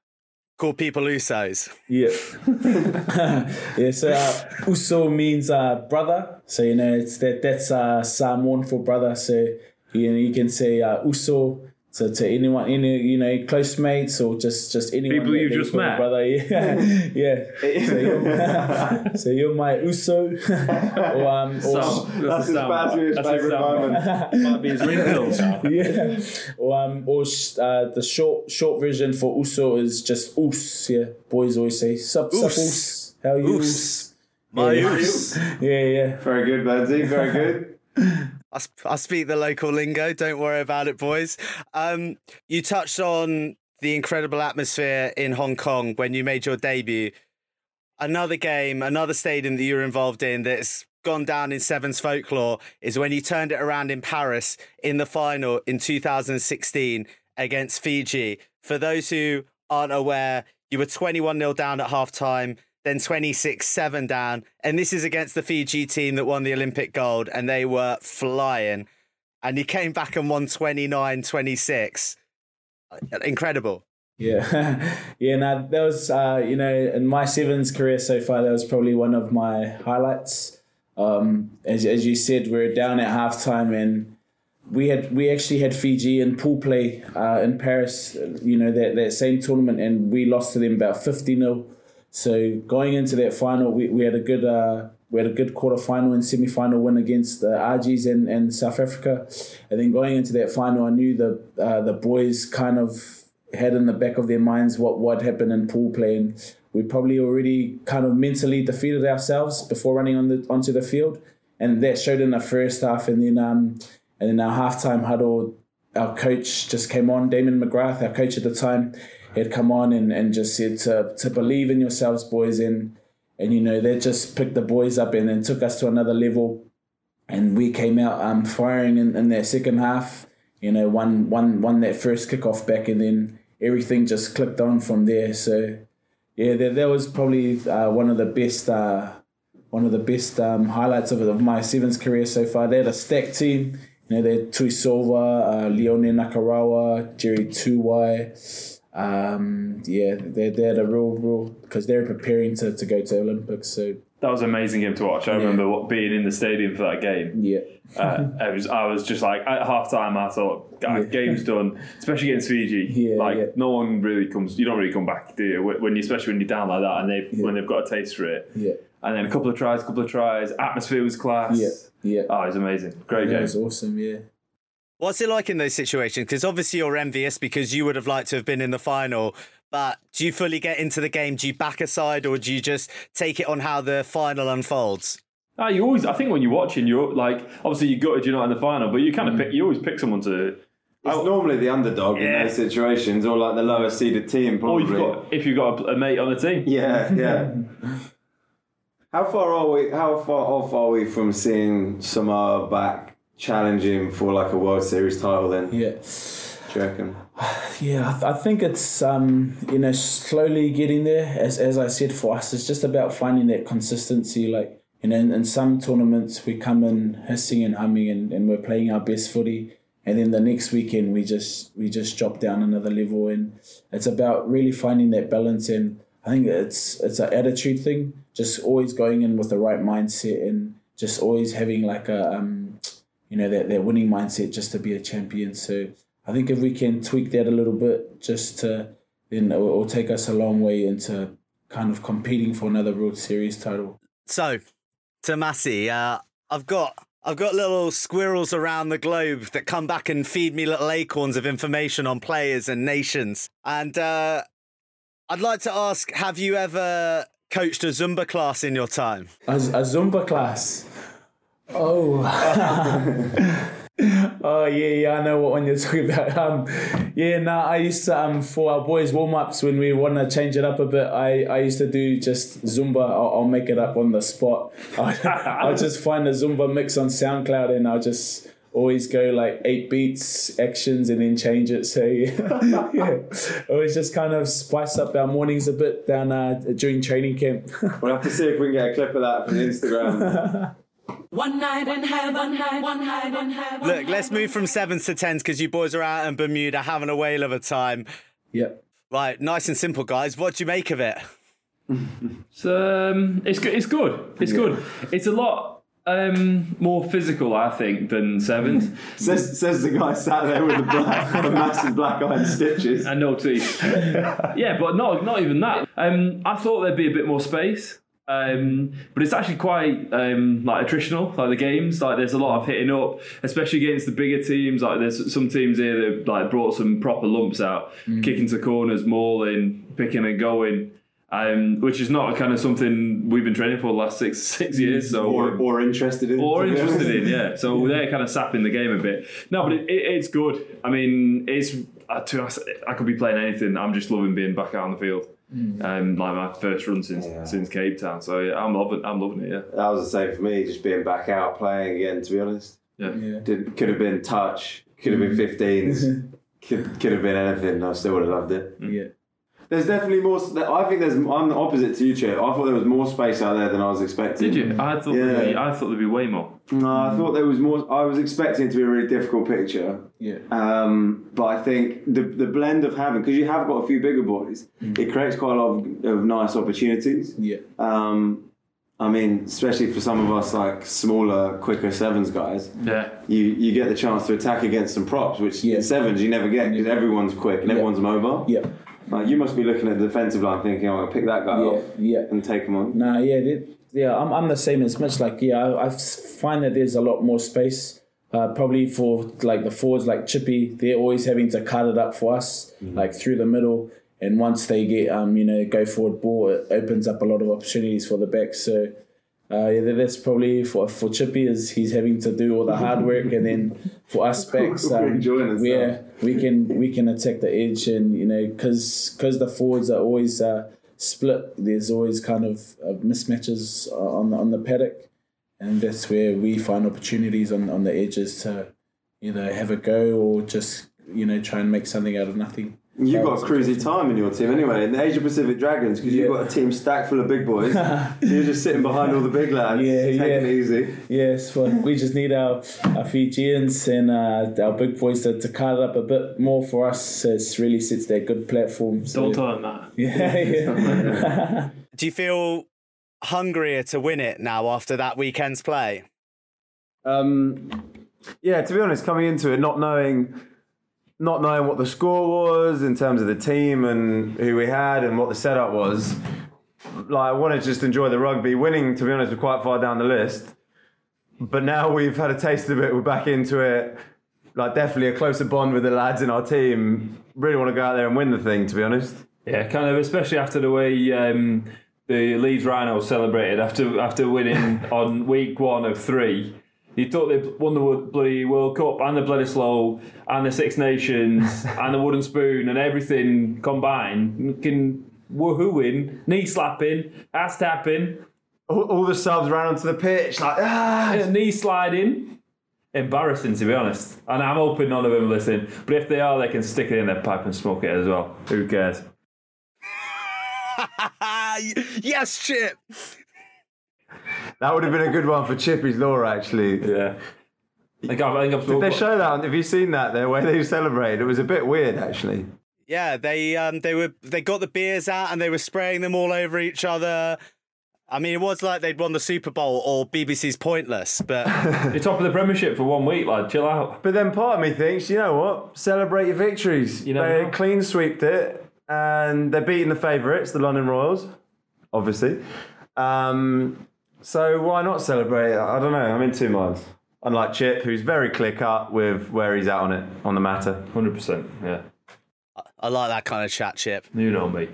call people USOs? Yeah. yeah, so uh, Uso means uh, brother. So, you know, it's that that's uh, Samoan for brother. So, you know, you can say uh, Uso to, to anyone, any, you know, close mates or just, just anyone. People that you've just call met. Brother, yeah. yeah. So you're, so you're my Uso. or, um, or, Sam. That's his Sam. That's favourite Sam. moment. Might be his ringtone. yeah. Or um, or uh, the short short version for Uso is just Us. Yeah, boys always say sup sup Us. Us. How you? Oos. My Yeah. oos. Yeah, yeah. Very good, Benzie. Very good. I, I speak the local lingo. Don't worry about it, boys. Um, you touched on the incredible atmosphere in Hong Kong when you made your debut. Another game, another stadium that you were involved in that's gone down in Sevens folklore is when you turned it around in Paris in the final in 2016 against Fiji. For those who aren't aware, you were 21 0 down at half time, then 26 7 down. And this is against the Fiji team that won the Olympic gold, and they were flying. And he came back and won 29 26. Incredible. Yeah, yeah. Now that was, uh, you know, in my sevens career so far, that was probably one of my highlights. Um, as as you said, we were down at halftime, and we had we actually had Fiji in pool play uh, in Paris. You know that that same tournament, and we lost to them about fifty 0 So going into that final, we, we had a good uh, we had a good quarter final and semi final win against the Argies and, and South Africa, and then going into that final, I knew the uh, the boys kind of had in the back of their minds what what happened in pool play, and we probably already kind of mentally defeated ourselves before running on the onto the field, and that showed in the first half, and then um and then our halftime huddle, our coach just came on, Damian McGrath, our coach at the time, had come on and, and just said to to believe in yourselves, boys, and and you know they just picked the boys up and then took us to another level, and we came out um firing in, in that second half. You know, one one won that first kickoff back, and then everything just clicked on from there. So yeah, that, that was probably uh, one of the best uh, one of the best um, highlights of, of my sevens career so far. They had a stacked team. You know, they had Tuisova, uh, Leone Nakarawa, Jerry Tuwai. Um, yeah, they're they had a real, real because they're preparing to, to go to Olympics. So That was an amazing game to watch. I remember what, being in the stadium for that game. yeah, Uh, I was I was just like at half time I thought "God, Yeah. game's done especially against Fiji Yeah, like yeah. no one really comes you don't really come back do you when you especially when you're down like that and they Yeah. when they've got a taste for it yeah, and then a couple of tries couple of tries atmosphere was class yeah, yeah. oh it was amazing great game was awesome. Yeah. What's it like in those situations? Because obviously you're envious because you would have liked to have been in the final. But do you fully get into the game? Do you back aside or do you just take it on how the final unfolds? Ah, you always I think when you're watching you're like obviously you gutted you're not in the final but you kind of pick you always pick someone to It's normally the underdog Yeah. in those situations, or like the lower seeded team, or probably. you've got if you've got a, a mate on the team Yeah, yeah. how far are we? How far off are we from seeing Samoa back challenging for like a World Series title? Then, Yeah. do you reckon? Yeah, I, th- I think it's um, you know slowly getting there. As as I said, for us, it's just about finding that consistency. Like you know, in, in some tournaments we come in hissing and humming, and, and we're playing our best footy, and then the next weekend we just we just drop down another level, and it's about really finding that balance. And I think it's it's an attitude thing. Just always going in with the right mindset, and just always having like a um, you know that that winning mindset just to be a champion. So. I think if we can tweak that a little bit, just to then it will, take us a long way into kind of competing for another World Series title. So, Tomasi, uh, I've got I've got little squirrels around the globe that come back and feed me little acorns of information on players and nations. And uh, I'd like to ask: Have you ever coached a Zumba class in your time? A, a Zumba class. Oh. oh yeah, yeah, I know what one you're talking about. Um, yeah, no, I used to um for our boys warm ups when we want to change it up a bit. I, I used to do just Zumba. I'll, I'll make it up on the spot. I'll, I'll just find a Zumba mix on SoundCloud and I'll just always go like eight beats actions and then change it. So yeah, yeah. always just kind of spice up our mornings a bit down uh, during training camp. We'll have to see if we can get a clip of that from Instagram. One night in heaven, one night, one night in heaven. Look, let's move from sevens to tens because you boys are out in Bermuda having a whale of a time. yep. Right, nice and simple, guys. What do you make of it? So um, it's good. It's good. It's good. It's a lot um, more physical, I think, than sevens. says, says the guy sat there with the black, the massive black eyed stitches. and no teeth. yeah, but not not even that. Um, I thought there'd be a bit more space. Um, but it's actually quite um, like attritional, like the games. Like there's a lot of hitting up, especially against the bigger teams. Like there's some teams here that like brought some proper lumps out, kicking to corners, mauling, picking and going. Um, which is not kind of something we've been training for the last six six years. So Or, or interested in. or interested in, yeah. So they're kind of sapping the game a bit. No, but it, it, it's good. I mean, it's uh, to I could be playing anything. I'm just loving being back out on the field. Mm. Um, like my first run since Yeah. since Cape Town. So yeah, I'm loving I'm loving it. Yeah, That was the same for me, just being back out playing again, to be honest. yeah. Yeah. Did, could have been touch, mm. could have been 15s, could, could have been anything. I still would have loved it. Mm. Yeah. There's definitely more. I think there's. I'm the opposite to you, Chip. I thought there was more space out there than I was expecting. Did you? I thought Yeah. there'd be, I thought there'd be way more. No, I thought there was more. I was expecting it to be a really difficult picture. Yeah. Um, but I think the the blend of having because you have got a few bigger boys, it creates quite a lot of, of nice opportunities. Yeah. Um, I mean, especially for some of us like smaller, quicker sevens guys, Yeah, you you get the chance to attack against some props, which Yeah. in sevens you never get because everyone's quick and Yeah. everyone's mobile. Yeah. Like you must be looking at the defensive line thinking, "I'm gonna pick that guy Yeah. off Yeah. and take him on." Nah, yeah, they, yeah, I'm, I'm the same as much. Like, yeah, I, I find that there's a lot more space. Uh, probably for like the forwards, like Chippy, they're always having to cut it up for us, like through the middle. And once they get, um, you know, go forward ball, it opens up a lot of opportunities for the backs. So, uh, yeah, that's probably for for Chippy is he's having to do all the hard work, and then for us backs, um, enjoying ourselves. yeah, we can we can attack the edge, and you know, because the forwards are always uh, split. There's always kind of uh, mismatches on the, on the paddock, and that's where we find opportunities on on the edges to either have a go or just you know try and make something out of nothing. You've got a cruisy time in your team anyway, in the Asia Pacific Dragons, because you've Yeah. got a team stacked full of big boys. so you're just sitting behind all the big lads, Yeah, taking yeah. it easy. Yes, well, we just need our, our Fijians and uh, our big boys to, to cut it up a bit more for us. So it really sits their good platform. So, don't tell them that. Yeah, yeah. Do you feel hungrier to win it now after that weekend's play? Um, yeah, to be honest, coming into it, not knowing, not knowing what the score was in terms of the team and who we had and what the setup was, like I wanted to just enjoy the rugby. Winning, to be honest, was quite far down the list. But now we've had a taste of it. We're back into it. Like definitely a closer bond with the lads in our team. Really want to go out there and win the thing. To be honest. Yeah, kind of, especially after the way um, the Leeds Rhinos celebrated after after winning on week one of three. You thought they won the bloody World Cup and the Bledisloe and the Six Nations and the Wooden Spoon and everything combined. Can woohooing, knee slapping, ass tapping, All, all the subs ran onto the pitch like ah. knee sliding. Embarrassing to be honest, and I'm hoping none of them listen. But if they are, they can stick it in their pipe and smoke it as well. Who cares? yes, Chip. That would have been a good one for Chippy's Law actually. Yeah. I think I've, I think I've Did they show that? Have you seen that? there where they celebrated, it was a bit weird actually. Yeah, they um they were they got the beers out and they were spraying them all over each other. I mean, it was like they'd won the Super Bowl or BBC's Pointless, but You're top of the Premiership for one week, lad. Chill out. But then part of me thinks, you know what? Celebrate your victories. You know, they clean sweeped it, and they're beating the favourites, the London Royals, obviously. Um, so why not celebrate? I don't know. I'm in two minds. Unlike Chip, who's very clear cut with where he's at on it on the matter. 100%. Yeah. I like that kind of chat, Chip. You know me.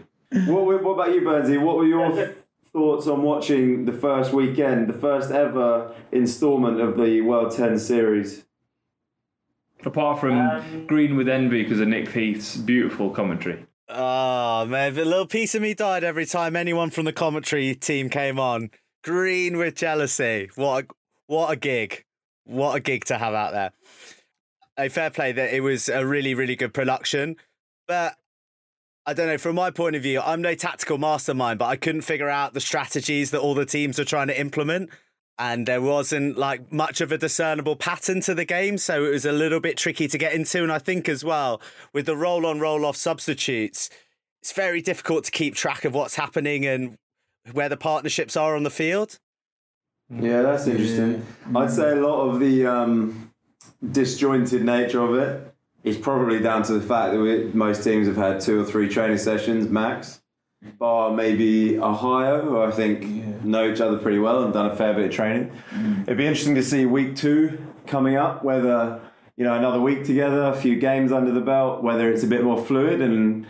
What, what about you, Bernsey? What were your thoughts on watching the first weekend, the first ever instalment of the World 10 series? Apart from um, Green with Envy because of Nick Heath's beautiful commentary. Oh man, a little piece of me died every time anyone from the commentary team came on. Green with jealousy. What a what a gig. what a gig to have out there. A fair play that it was a really, really good production. But I don't know, from my point of view, I'm no tactical mastermind, but I couldn't figure out the strategies that all the teams were trying to implement. And there wasn't like much of a discernible pattern to the game. So it was a little bit tricky to get into. And I think as well, with the roll on, roll off substitutes, it's very difficult to keep track of what's happening and where the partnerships are on the field. Yeah, that's interesting. I'd say a lot of the um, disjointed nature of it is probably down to the fact that we, most teams have had two or three training sessions max. Bar maybe Ohio, who I think know each other pretty well and done a fair bit of training. It'd be interesting to see week two coming up, whether you know another week together, a few games under the belt, whether it's a bit more fluid and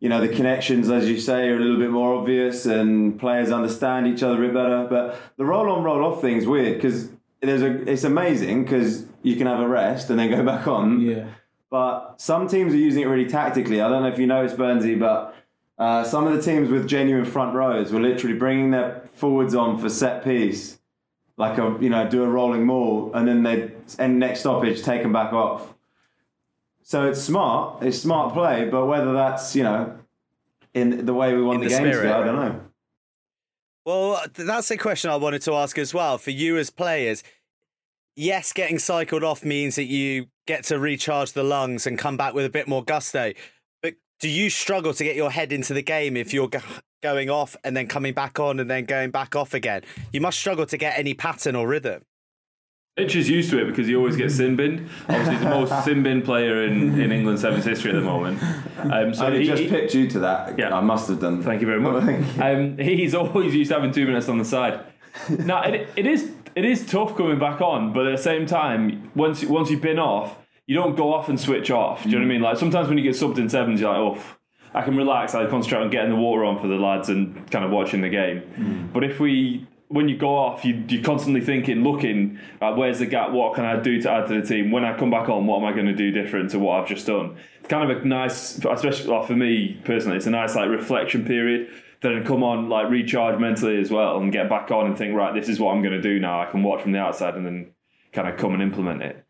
you know the connections, as you say, are a little bit more obvious and players understand each other a bit better. But the roll on, roll off thing's weird because there's a it's amazing because you can have a rest and then go back on. Yeah. But some teams are using it really tactically. I don't know if you noticed, Burnsy, but uh, some of the teams with genuine front rows were literally bringing their forwards on for set piece, like a you know do a rolling maul, and then they end next stoppage take them back off. So it's smart. It's smart play, but whether that's you know in the way we want In the, the game I don't know. Well, that's a question I wanted to ask as well. For you as players, yes, getting cycled off means that you get to recharge the lungs and come back with a bit more gusto. But do you struggle to get your head into the game if you're go- going off and then coming back on and then going back off again? You must struggle to get any pattern or rhythm. Mitch is used to it because he always gets sin binned. Obviously, the most sin bin player in, in England Sevens history at the moment. Um, so I he, just he- picked you to that. Yeah. I must have done. Thank you very much. Thank you. Um, he's always used to having two minutes on the side. now it, it is it is tough coming back on, but at the same time, once you- once you've been off, you don't go off and switch off. Do you know what I mean? Like sometimes when you get subbed in sevens, you're like, oh, I can relax. I concentrate on getting the water on for the lads and kind of watching the game. But if we when you go off, you, you're constantly thinking, looking, uh, where's the gap? What can I do to add to the team? When I come back on, what am I going to do different to what I've just done? It's kind of a nice, especially like, for me personally, it's a nice like reflection period. Then come on, like recharge mentally as well, and get back on and think, right, this is what I'm going to do now. I can watch from the outside and then kind of come and implement it.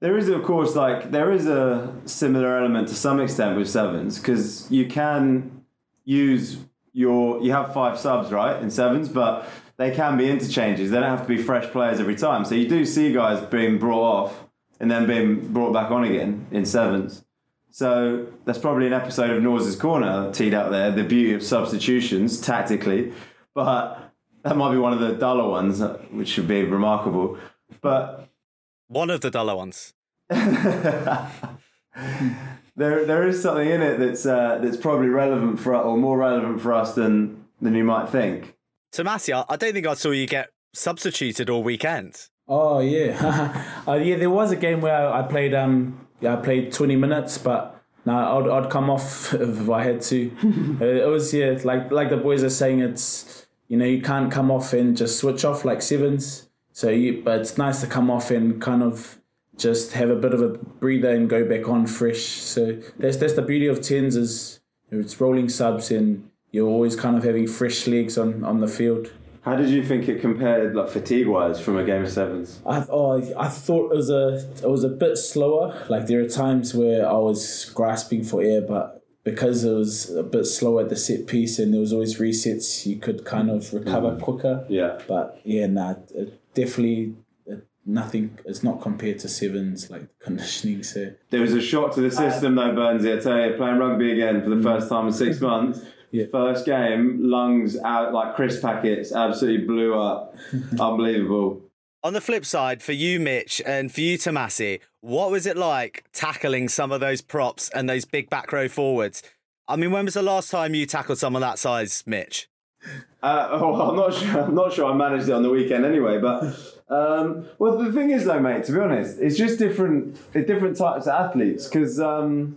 There is, of course, like there is a similar element to some extent with sevens because you can use your you have five subs right in sevens, but they can be interchanges. They don't have to be fresh players every time. So you do see guys being brought off and then being brought back on again in sevens. So that's probably an episode of Norse's Corner teed out there. The beauty of substitutions tactically, but that might be one of the duller ones, uh, which should be remarkable. But One of the duller ones. there there is something in it that's uh, that's probably relevant for us, or more relevant for us than than you might think. Tomasi, I I don't think I saw you get substituted all weekend. Oh yeah, uh, yeah. There was a game where I played. Um, yeah, I played twenty minutes, but no, I'd, I'd come off if I had to. Uh, it was yeah, like like the boys are saying. It's you know you can't come off and just switch off like sevens. So you, but it's nice to come off and kind of just have a bit of a breather and go back on fresh. So that's that's the beauty of tens is it's rolling subs and you're always kind of having fresh legs on on the field. How did you think it compared, like fatigue wise, from a game of sevens? I oh, I thought it was a it was a bit slower. Like there are times where I was grasping for air, but because it was a bit slower at the set piece and there was always resets, you could kind of recover mm. quicker. Yeah. But yeah, nah, it definitely nothing. It's not compared to sevens like conditioning. So There was a shock to the system though, Burnsy. I tell you, playing rugby again for the mm. first time in six months. Yeah. First game, lungs out like crisp packets, absolutely blew up. Unbelievable. On the flip side, for you, Mitch, and for you, Tomasi, what was it like tackling some of those props and those big back row forwards? I mean, when was the last time you tackled someone that size, Mitch? Uh, oh, I'm not sure. I'm not sure I managed it on the weekend anyway. But um, well, the thing is, though, mate. To be honest, it's just different. Different types of athletes because um,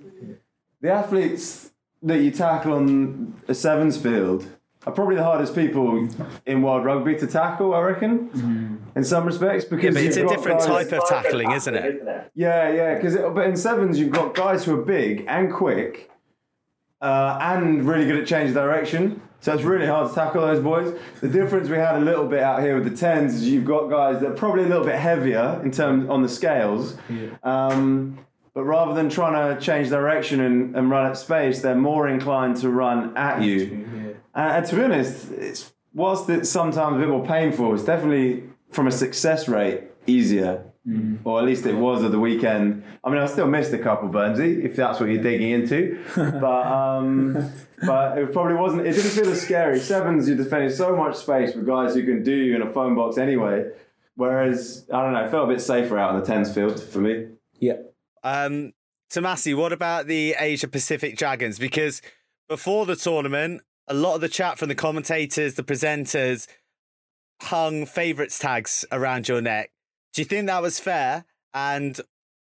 the athletes that you tackle on a sevens field are probably the hardest people in world rugby to tackle. I reckon, in some respects, because Yeah, but it's a different guys- type of tackling, isn't it? yeah, yeah, because but in sevens you've got guys who are big and quick, uh, and really good at changing direction. So it's really hard to tackle those boys. The difference we had a little bit out here with the tens is you've got guys that are probably a little bit heavier in terms on the scales. Um, but rather than trying to change direction and, and run at space, they're more inclined to run at you. And, and to be honest, it's whilst it's sometimes a bit more painful, it's definitely from a success rate easier. Or at least it was at the weekend. I mean, I still missed a couple, Burnsy, if that's what you're digging into. but um, but it probably wasn't. It didn't feel as scary. Sevens, you're defending so much space with guys who can do you in a phone box anyway. Whereas I don't know, it felt a bit safer out in the tens field for me. Um, Tomasi, what about the Asia Pacific Dragons? Because before the tournament, a lot of the chat from the commentators, the presenters, hung favourites tags around your neck. Do you think that was fair? And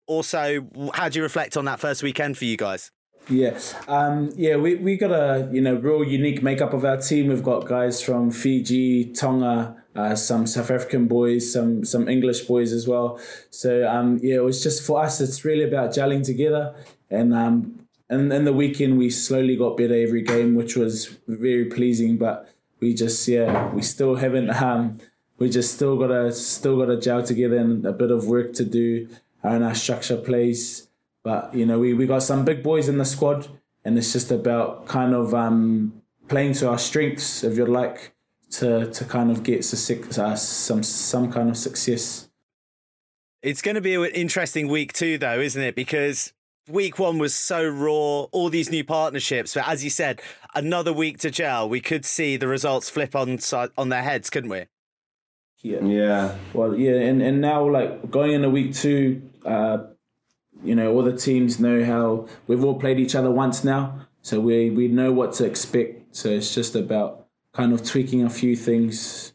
also, how do you reflect on that first weekend for you guys? Yeah, um, yeah, we, we got a you know real unique makeup of our team. We've got guys from Fiji, Tonga, uh, some South African boys, some some English boys as well. So um, yeah, it was just for us. It's really about gelling together, and um, and in the weekend we slowly got better every game, which was very pleasing. But we just yeah, we still haven't um, we just still gotta still gotta gel together and a bit of work to do and our structure plays. But you know, we, we got some big boys in the squad, and it's just about kind of um, playing to our strengths, if you like, to to kind of get su- uh, some some kind of success. It's going to be an interesting week too, though, isn't it? Because week one was so raw, all these new partnerships. But as you said, another week to gel. We could see the results flip on on their heads, couldn't we? Yeah. Yeah. Well, yeah, and, and now like going into week two, uh, you know, all the teams know how we've all played each other once now, so we we know what to expect. So it's just about kind of tweaking a few things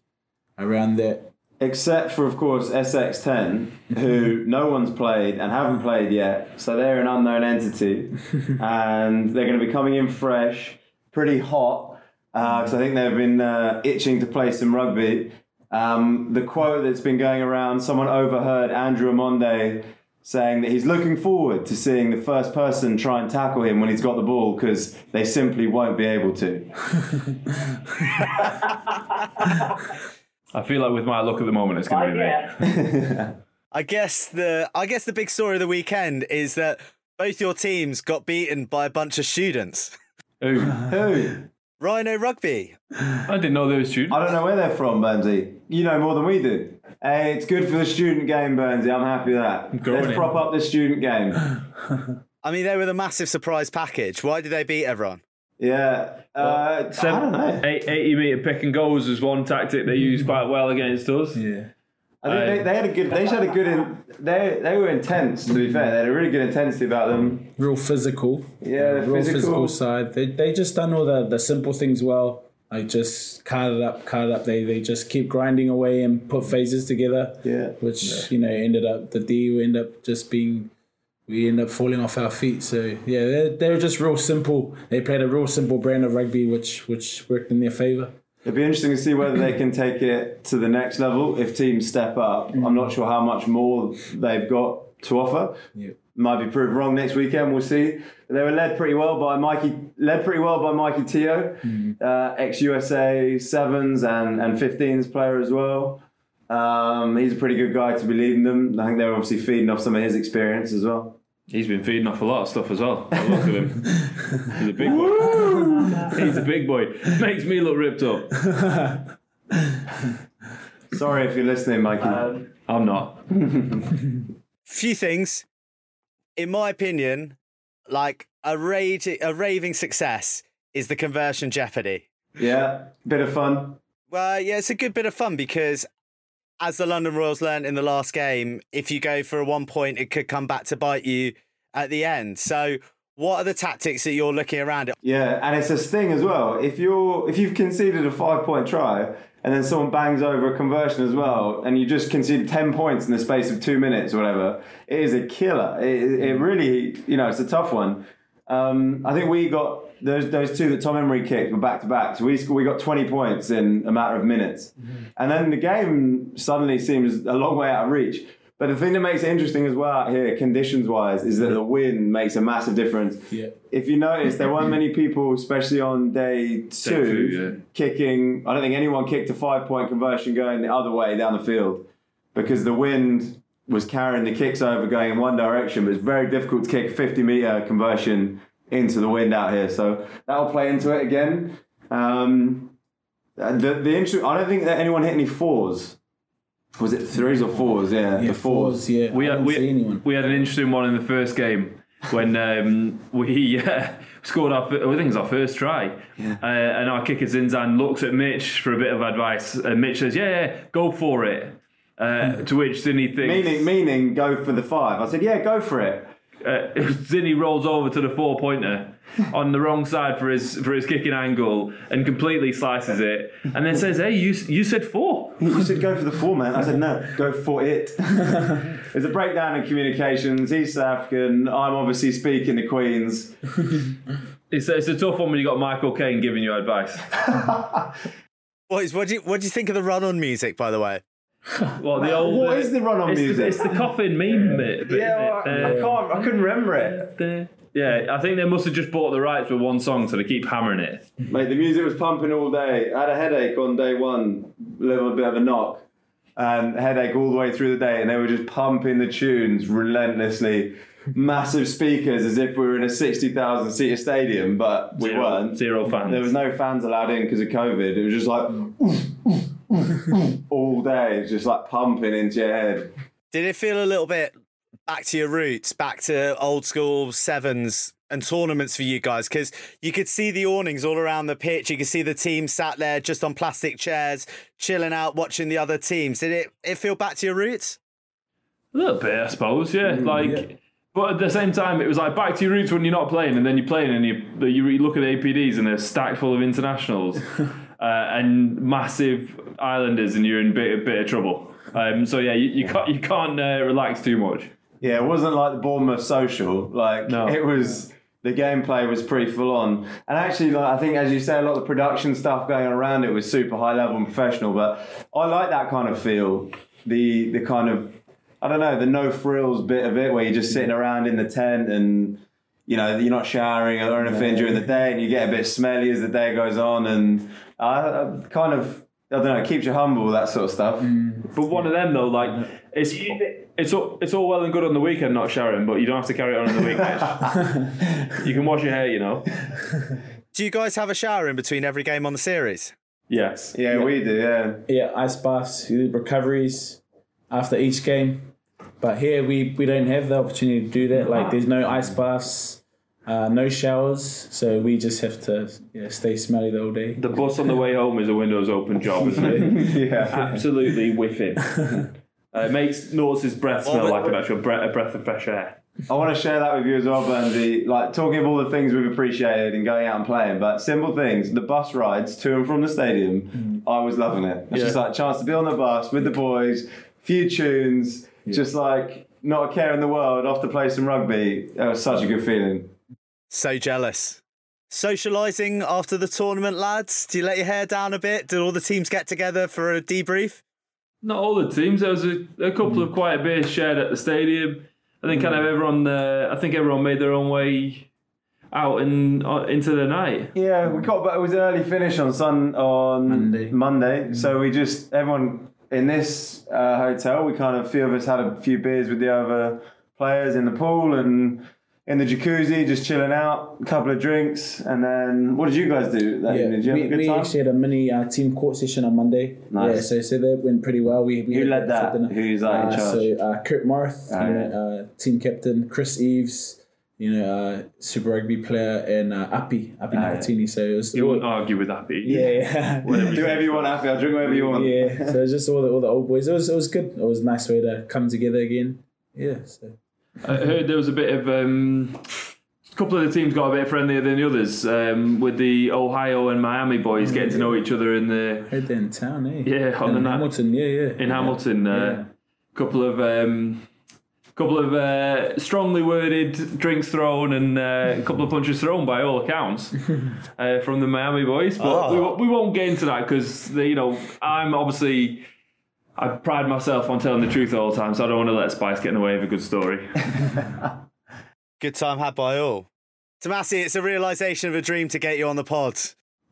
around that. Except for, of course, SX10, who no one's played and haven't played yet. So they're an unknown entity. and they're going to be coming in fresh, pretty hot, because I think they've been uh, itching to play some rugby. Um, the quote that's been going around, someone overheard Andrew Amonde saying that he's looking forward to seeing the first person try and tackle him when he's got the ball because they simply won't be able to. I feel like with my luck at the moment, it's going to be me. I guess the I guess the big story of the weekend is that both your teams got beaten by a bunch of students. Ooh, Who? Rhino Rugby. I didn't know they were students. I don't know where they're from, Burnsy. You know more than we do. Hey, it's good for the student game, Burnsy. I'm happy with that. Go Let's in. prop up the student game. I mean, they were the massive surprise package. Why did they beat everyone? Yeah. Uh, I don't know. Eight- 80 metre pick and goals was one tactic they used quite well against us. Yeah. I think they, they had a good. They just had a good. In, they they were intense. To be fair, they had a really good intensity about them. Real physical. Yeah, the real physical. physical side. They they just done all the, the simple things well. Like just it up, card it up. They they just keep grinding away and put phases together. Yeah. Which you know ended up the D we end up just being we end up falling off our feet. So yeah, they're, they're just real simple. They played a real simple brand of rugby, which which worked in their favour. It'd be interesting to see whether they can take it to the next level if teams step up. I'm not sure how much more they've got to offer. Yeah. Might be proved wrong next weekend. We'll see. They were led pretty well by Mikey. Led pretty well by Mikey Teo, uh, ex USA sevens and and 15s player as well. Um, he's a pretty good guy to be leading them. I think they're obviously feeding off some of his experience as well. He's been feeding off a lot of stuff as well. I look at him. He's a big boy. He's a big boy. Makes me look ripped up. Sorry if you're listening, Mikey. Um, I'm not. Few things, in my opinion, like a rage, a raving success is the conversion jeopardy. yeah, bit of fun. Well, yeah, it's a good bit of fun because, as the London Royals learned in the last game, if you go for a one point, it could come back to bite you at the end. So, what are the tactics that you're looking around it? Yeah, and it's a sting as well. If you're if you've conceded a five point try and then someone bangs over a conversion as well, and you just concede ten points in the space of two minutes or whatever, it is a killer. It, it really, you know, it's a tough one. Um, I think we got those those two that Tom Emery kicked were back to back, so we we got twenty points in a matter of minutes, mm-hmm. and then the game suddenly seems a long way out of reach. But the thing that makes it interesting as well out here, conditions wise, is that the wind makes a massive difference. Yeah. If you notice, there weren't many people, especially on day two, two, yeah. kicking. I don't think anyone kicked a five point conversion going the other way down the field because the wind was carrying the kicks over going in one direction, but it's very difficult to kick a 50 meter conversion into the wind out here. So that'll play into it again. Um, the the interest, I don't think that anyone hit any fours. Was it threes or fours? Yeah, Yeah, the fours. fours. Yeah, We I had, didn't we, see anyone. we had an interesting one in the first game when um, we uh, scored our, fir- I think it was our first try. Uh, and our kicker Zinzan looks at Mitch for a bit of advice. And Mitch says, Yeah, yeah, go for it. Uh, to which Zinni thinks. Meaning, meaning, go for the five. I said, yeah, go for it. Uh, Zinni rolls over to the four pointer on the wrong side for his for his kicking angle and completely slices it, and then says, "Hey, you you said four. You said go for the four, man. I said no, go for it. There's a breakdown in communications. He's South African. I'm obviously speaking the Queens. It's, it's a tough one when you got Michael Caine giving you advice. Boys, what do you what do you think of the run on music, by the way? Well, the old What is the run-on it's music? The, it's the coffin meme bit. bit, Yeah, well, isn't I it? can't. I couldn't remember it. The- yeah, I think they must have just bought the rights for one song, so they keep hammering it. Mate, the music was pumping all day. I had a headache on day one, a little bit of a knock, and headache all the way through the day, and they were just pumping the tunes relentlessly. Massive speakers, as if we were in a sixty thousand seater stadium, but we Zero- weren't. zero fans. There was no fans allowed in because of COVID. It was just like all day, It's just like pumping into your head. Did it feel a little bit back to your roots, back to old school sevens and tournaments for you guys? Because you could see the awnings all around the pitch. You could see the team sat there just on plastic chairs, chilling out, watching the other teams. Did it, it feel back to your roots? A little bit, I suppose. Yeah, mm, like. But at the same time, it was like back to your roots when you're not playing, and then you're playing, and you you you look at the APDs, and they're stacked full of internationals, uh, and massive islanders, and you're in a bit, bit of trouble. Um, so yeah, you, you can't you can't uh, relax too much. Yeah, it wasn't like the Bournemouth social. Like No. it was the gameplay was pretty full on. And actually like I think as you say a lot of the production stuff going around it was super high level and professional, but I like that kind of feel. The the kind of I don't know, the no frills bit of it where you're just sitting around in the tent and you know, you're not showering or anything during the day and you get a bit smelly as the day goes on and I, I kind of I don't know, it keeps you humble, that sort of stuff. Mm. But one of them though, like it's it's all, it's all well and good on the weekend not showering, but you don't have to carry it on in the week. You can wash your hair, you know. Do you guys have a shower in between every game on the series? Yes. Yeah, we do, yeah. Yeah, ice baths, we do recoveries after each game. But here we, we don't have the opportunity to do that. Like there's no ice baths, uh, no showers, so we just have to yeah, stay smelly the whole day. The bus on the way home is a windows open job, isn't it? Yeah. Absolutely whiffing. Uh, it makes Nort's breath smell but- like an actual breath, a breath of fresh air. I want to share that with you as well, Bernsey. Like talking of all the things we've appreciated and going out and playing, but simple things. The bus rides to and from the stadium, I was loving it. It's just Yeah. like a chance to be on the bus with the boys, few tunes, just like not a care in the world, off to play some rugby. That was such a good feeling. So jealous. Socialising after the tournament, lads? Do you let your hair down a bit? Did all the teams get together for a debrief? Not all the teams. There was a, a couple of quiet beers shared at the stadium. I think kind of everyone. Uh, I think everyone made their own way out and uh, into the night. Yeah, we got, but it was an early finish on Sun on Monday. Monday, so we just everyone in this uh, hotel. We kind of few of us had a few beers with the other players in the pool and in the jacuzzi, just chilling out, a couple of drinks, and then what did you guys do that Yeah, evening? Did you have we, a good we time? actually had a mini uh, team court session on Monday. Nice. Yeah, so so that went pretty well. We, we Who had led that? dinner. Who's, like, in uh, charge? So uh, Kurt Morath, Ah, you yeah. know, uh, team captain, Chris Eves, you know, uh, Super Rugby player, and uh, Appy, Appy yeah. Naikatini. So it was You wouldn't argue with that, Pete. yeah, yeah. Do whatever you want, Happy. I'll drink whatever you want. yeah. So it was just all the all the old boys. It was it was good. It was a nice way to come together again. Yeah. So I heard there was a bit of. Um, a couple of the teams got a bit friendlier than the others, um, with the Ohio and Miami boys getting to know each other in the heard that in town, eh? Yeah, on in the night- Hamilton. Yeah, yeah. in Hamilton. Uh, Yeah. couple of um, couple of uh, strongly worded drinks thrown and uh, a couple of punches thrown by all accounts uh, from the Miami boys. But Oh. we, we won't get into that because you know I'm obviously I pride myself on telling the truth all the time, so I don't want to let Spice get in the way of a good story. Good time had by all. Tomasi, it's a realization of a dream to get you on the pod.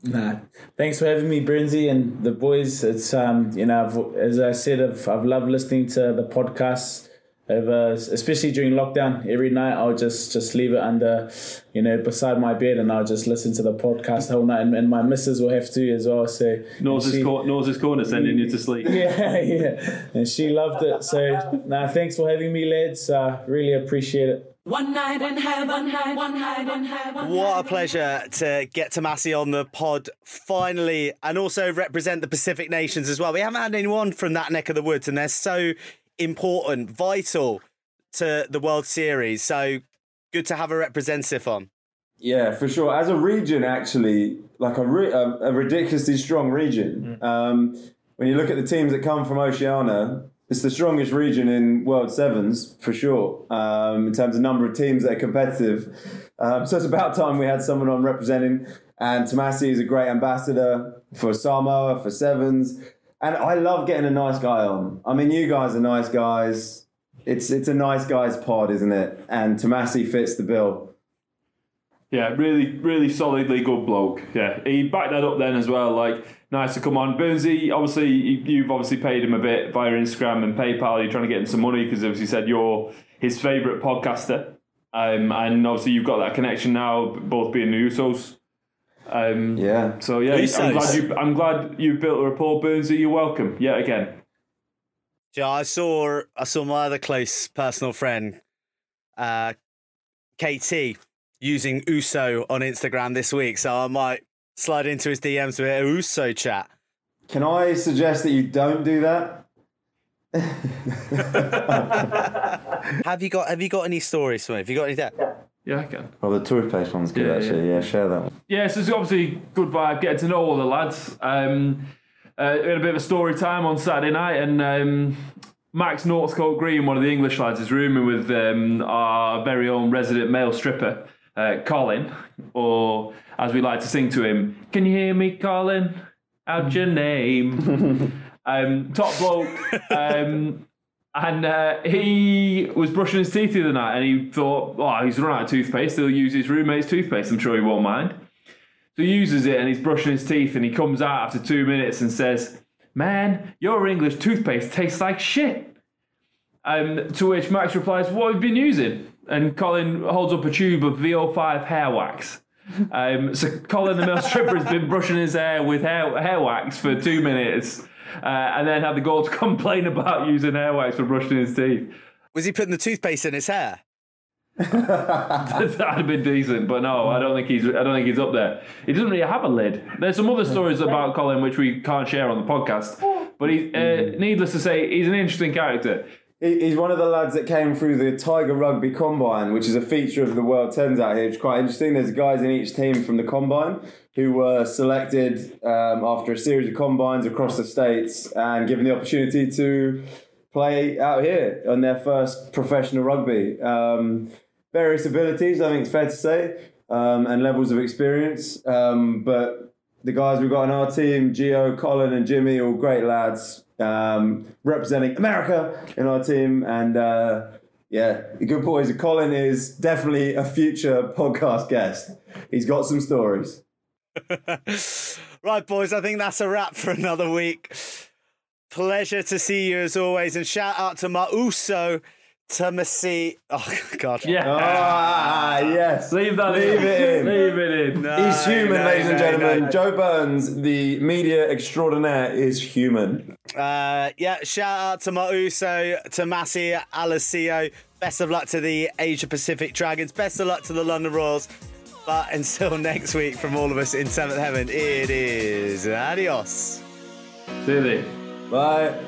Nah, thanks for having me, Brinzy and the boys. It's um, you know, I've, as I said, I've, I've loved listening to the podcasts. Over, especially during lockdown, every night I'll just just leave it under, you know, beside my bed, and I'll just listen to the podcast the whole night. And, and my missus will have to as well. So Nose she- is, cor- nose corner sending you to sleep. yeah, yeah, and she loved it. So, nah, thanks for having me, lads. Uh, really appreciate it. One night in heaven, one night, one night, one night, What a pleasure to get Tomasi on the pod finally and also represent the Pacific nations as well. We haven't had anyone from that neck of the woods, and they're so important, vital to the World Series. So good to have a representative on. Yeah, for sure. As a region, actually, like a, ri- a, a ridiculously strong region. Um, when you look at the teams that come from Oceania, it's the strongest region in World Sevens for sure. Um, in terms of number of teams that are competitive, um, so it's about time we had someone on representing. And Tomasi is a great ambassador for Samoa for Sevens, and I love getting a nice guy on. I mean, you guys are nice guys. It's it's a nice guys pod, isn't it? And Tomasi fits the bill. Yeah, really, really solidly good bloke. Yeah, he backed that up then as well. Like, nice to come on. Burnsy, obviously, you- you've obviously paid him a bit via Instagram and PayPal. You're trying to get him some money because obviously you said you're his favourite podcaster. Um, and obviously you've got that connection now, both being the Usos. Um, Yeah. So yeah, I'm Usos. glad you I'm glad you've built a rapport, Burnsy. You're welcome. Yeah, again. Yeah, I saw I saw my other close personal friend, uh, KT, using Uso on Instagram this week, so I might slide into his DMs with a Uso chat. Can I suggest that you don't do that? Have you got Have you got any stories for me? Have you got any there? Yeah, I can. Well, the toothpaste one's good Yeah, actually. Yeah. share that one. Yeah, so it's obviously good vibe, getting to know all the lads. Um, uh, we had a bit of a story time on Saturday night, and um, Max Northcote Green, one of the English lads, is rooming with um, our very own resident male stripper, uh, Colin, or as we like to sing to him, Can you hear me, Colin? Out your name. um, top bloke. Um, and uh, he was brushing his teeth the other night and he thought, oh, he's run out of toothpaste. He'll use his roommate's toothpaste. I'm sure he won't mind. So he uses it and he's brushing his teeth and he comes out after two minutes and says, Man, your English toothpaste tastes like shit. Um, to which Max replies, What have you been using? And Colin holds up a tube of VO5 hair wax. Um, so Colin, the male stripper, has been brushing his hair with hair, hair wax for two minutes. Uh, and then had the gall to complain about using hair wax for brushing his teeth. Was he putting the toothpaste in his hair? That'd have been decent, but no, I don't think he's. I don't think he's up there. He doesn't really have a lid. There's some other stories about Colin which we can't share on the podcast, but he, uh, needless to say, he's an interesting character. He- He's one of the lads that came through the Tiger Rugby Combine, which is a feature of the World Tens out here. It's quite interesting. There's guys in each team from the Combine who were selected um, after a series of combines across the states and given the opportunity to play out here on their first professional rugby. Um, various abilities, I think it's fair to say, um, and levels of experience. Um, but the guys we've got on our team, Gio, Colin, and Jimmy, all great lads, um, representing America in our team. And uh, yeah, the good boys. Colin is definitely a future podcast guest. He's got some stories. right, boys, I think that's a wrap for another week. Pleasure to see you as always, and shout out to my Uso, Tomasi. Oh, God. Yeah, Ah, yes. leave that Leave in. it in. Leave it in. No, He's human, no, ladies and gentlemen. no. Joe Burns, the media extraordinaire, is human. Uh, yeah, shout out to my Uso, Tomasi, Alosio. Best of luck to the Asia Pacific Dragons. Best of luck to the London Royals. But until next week, from all of us in Seventh Heaven, it is adios. See you there. Bye.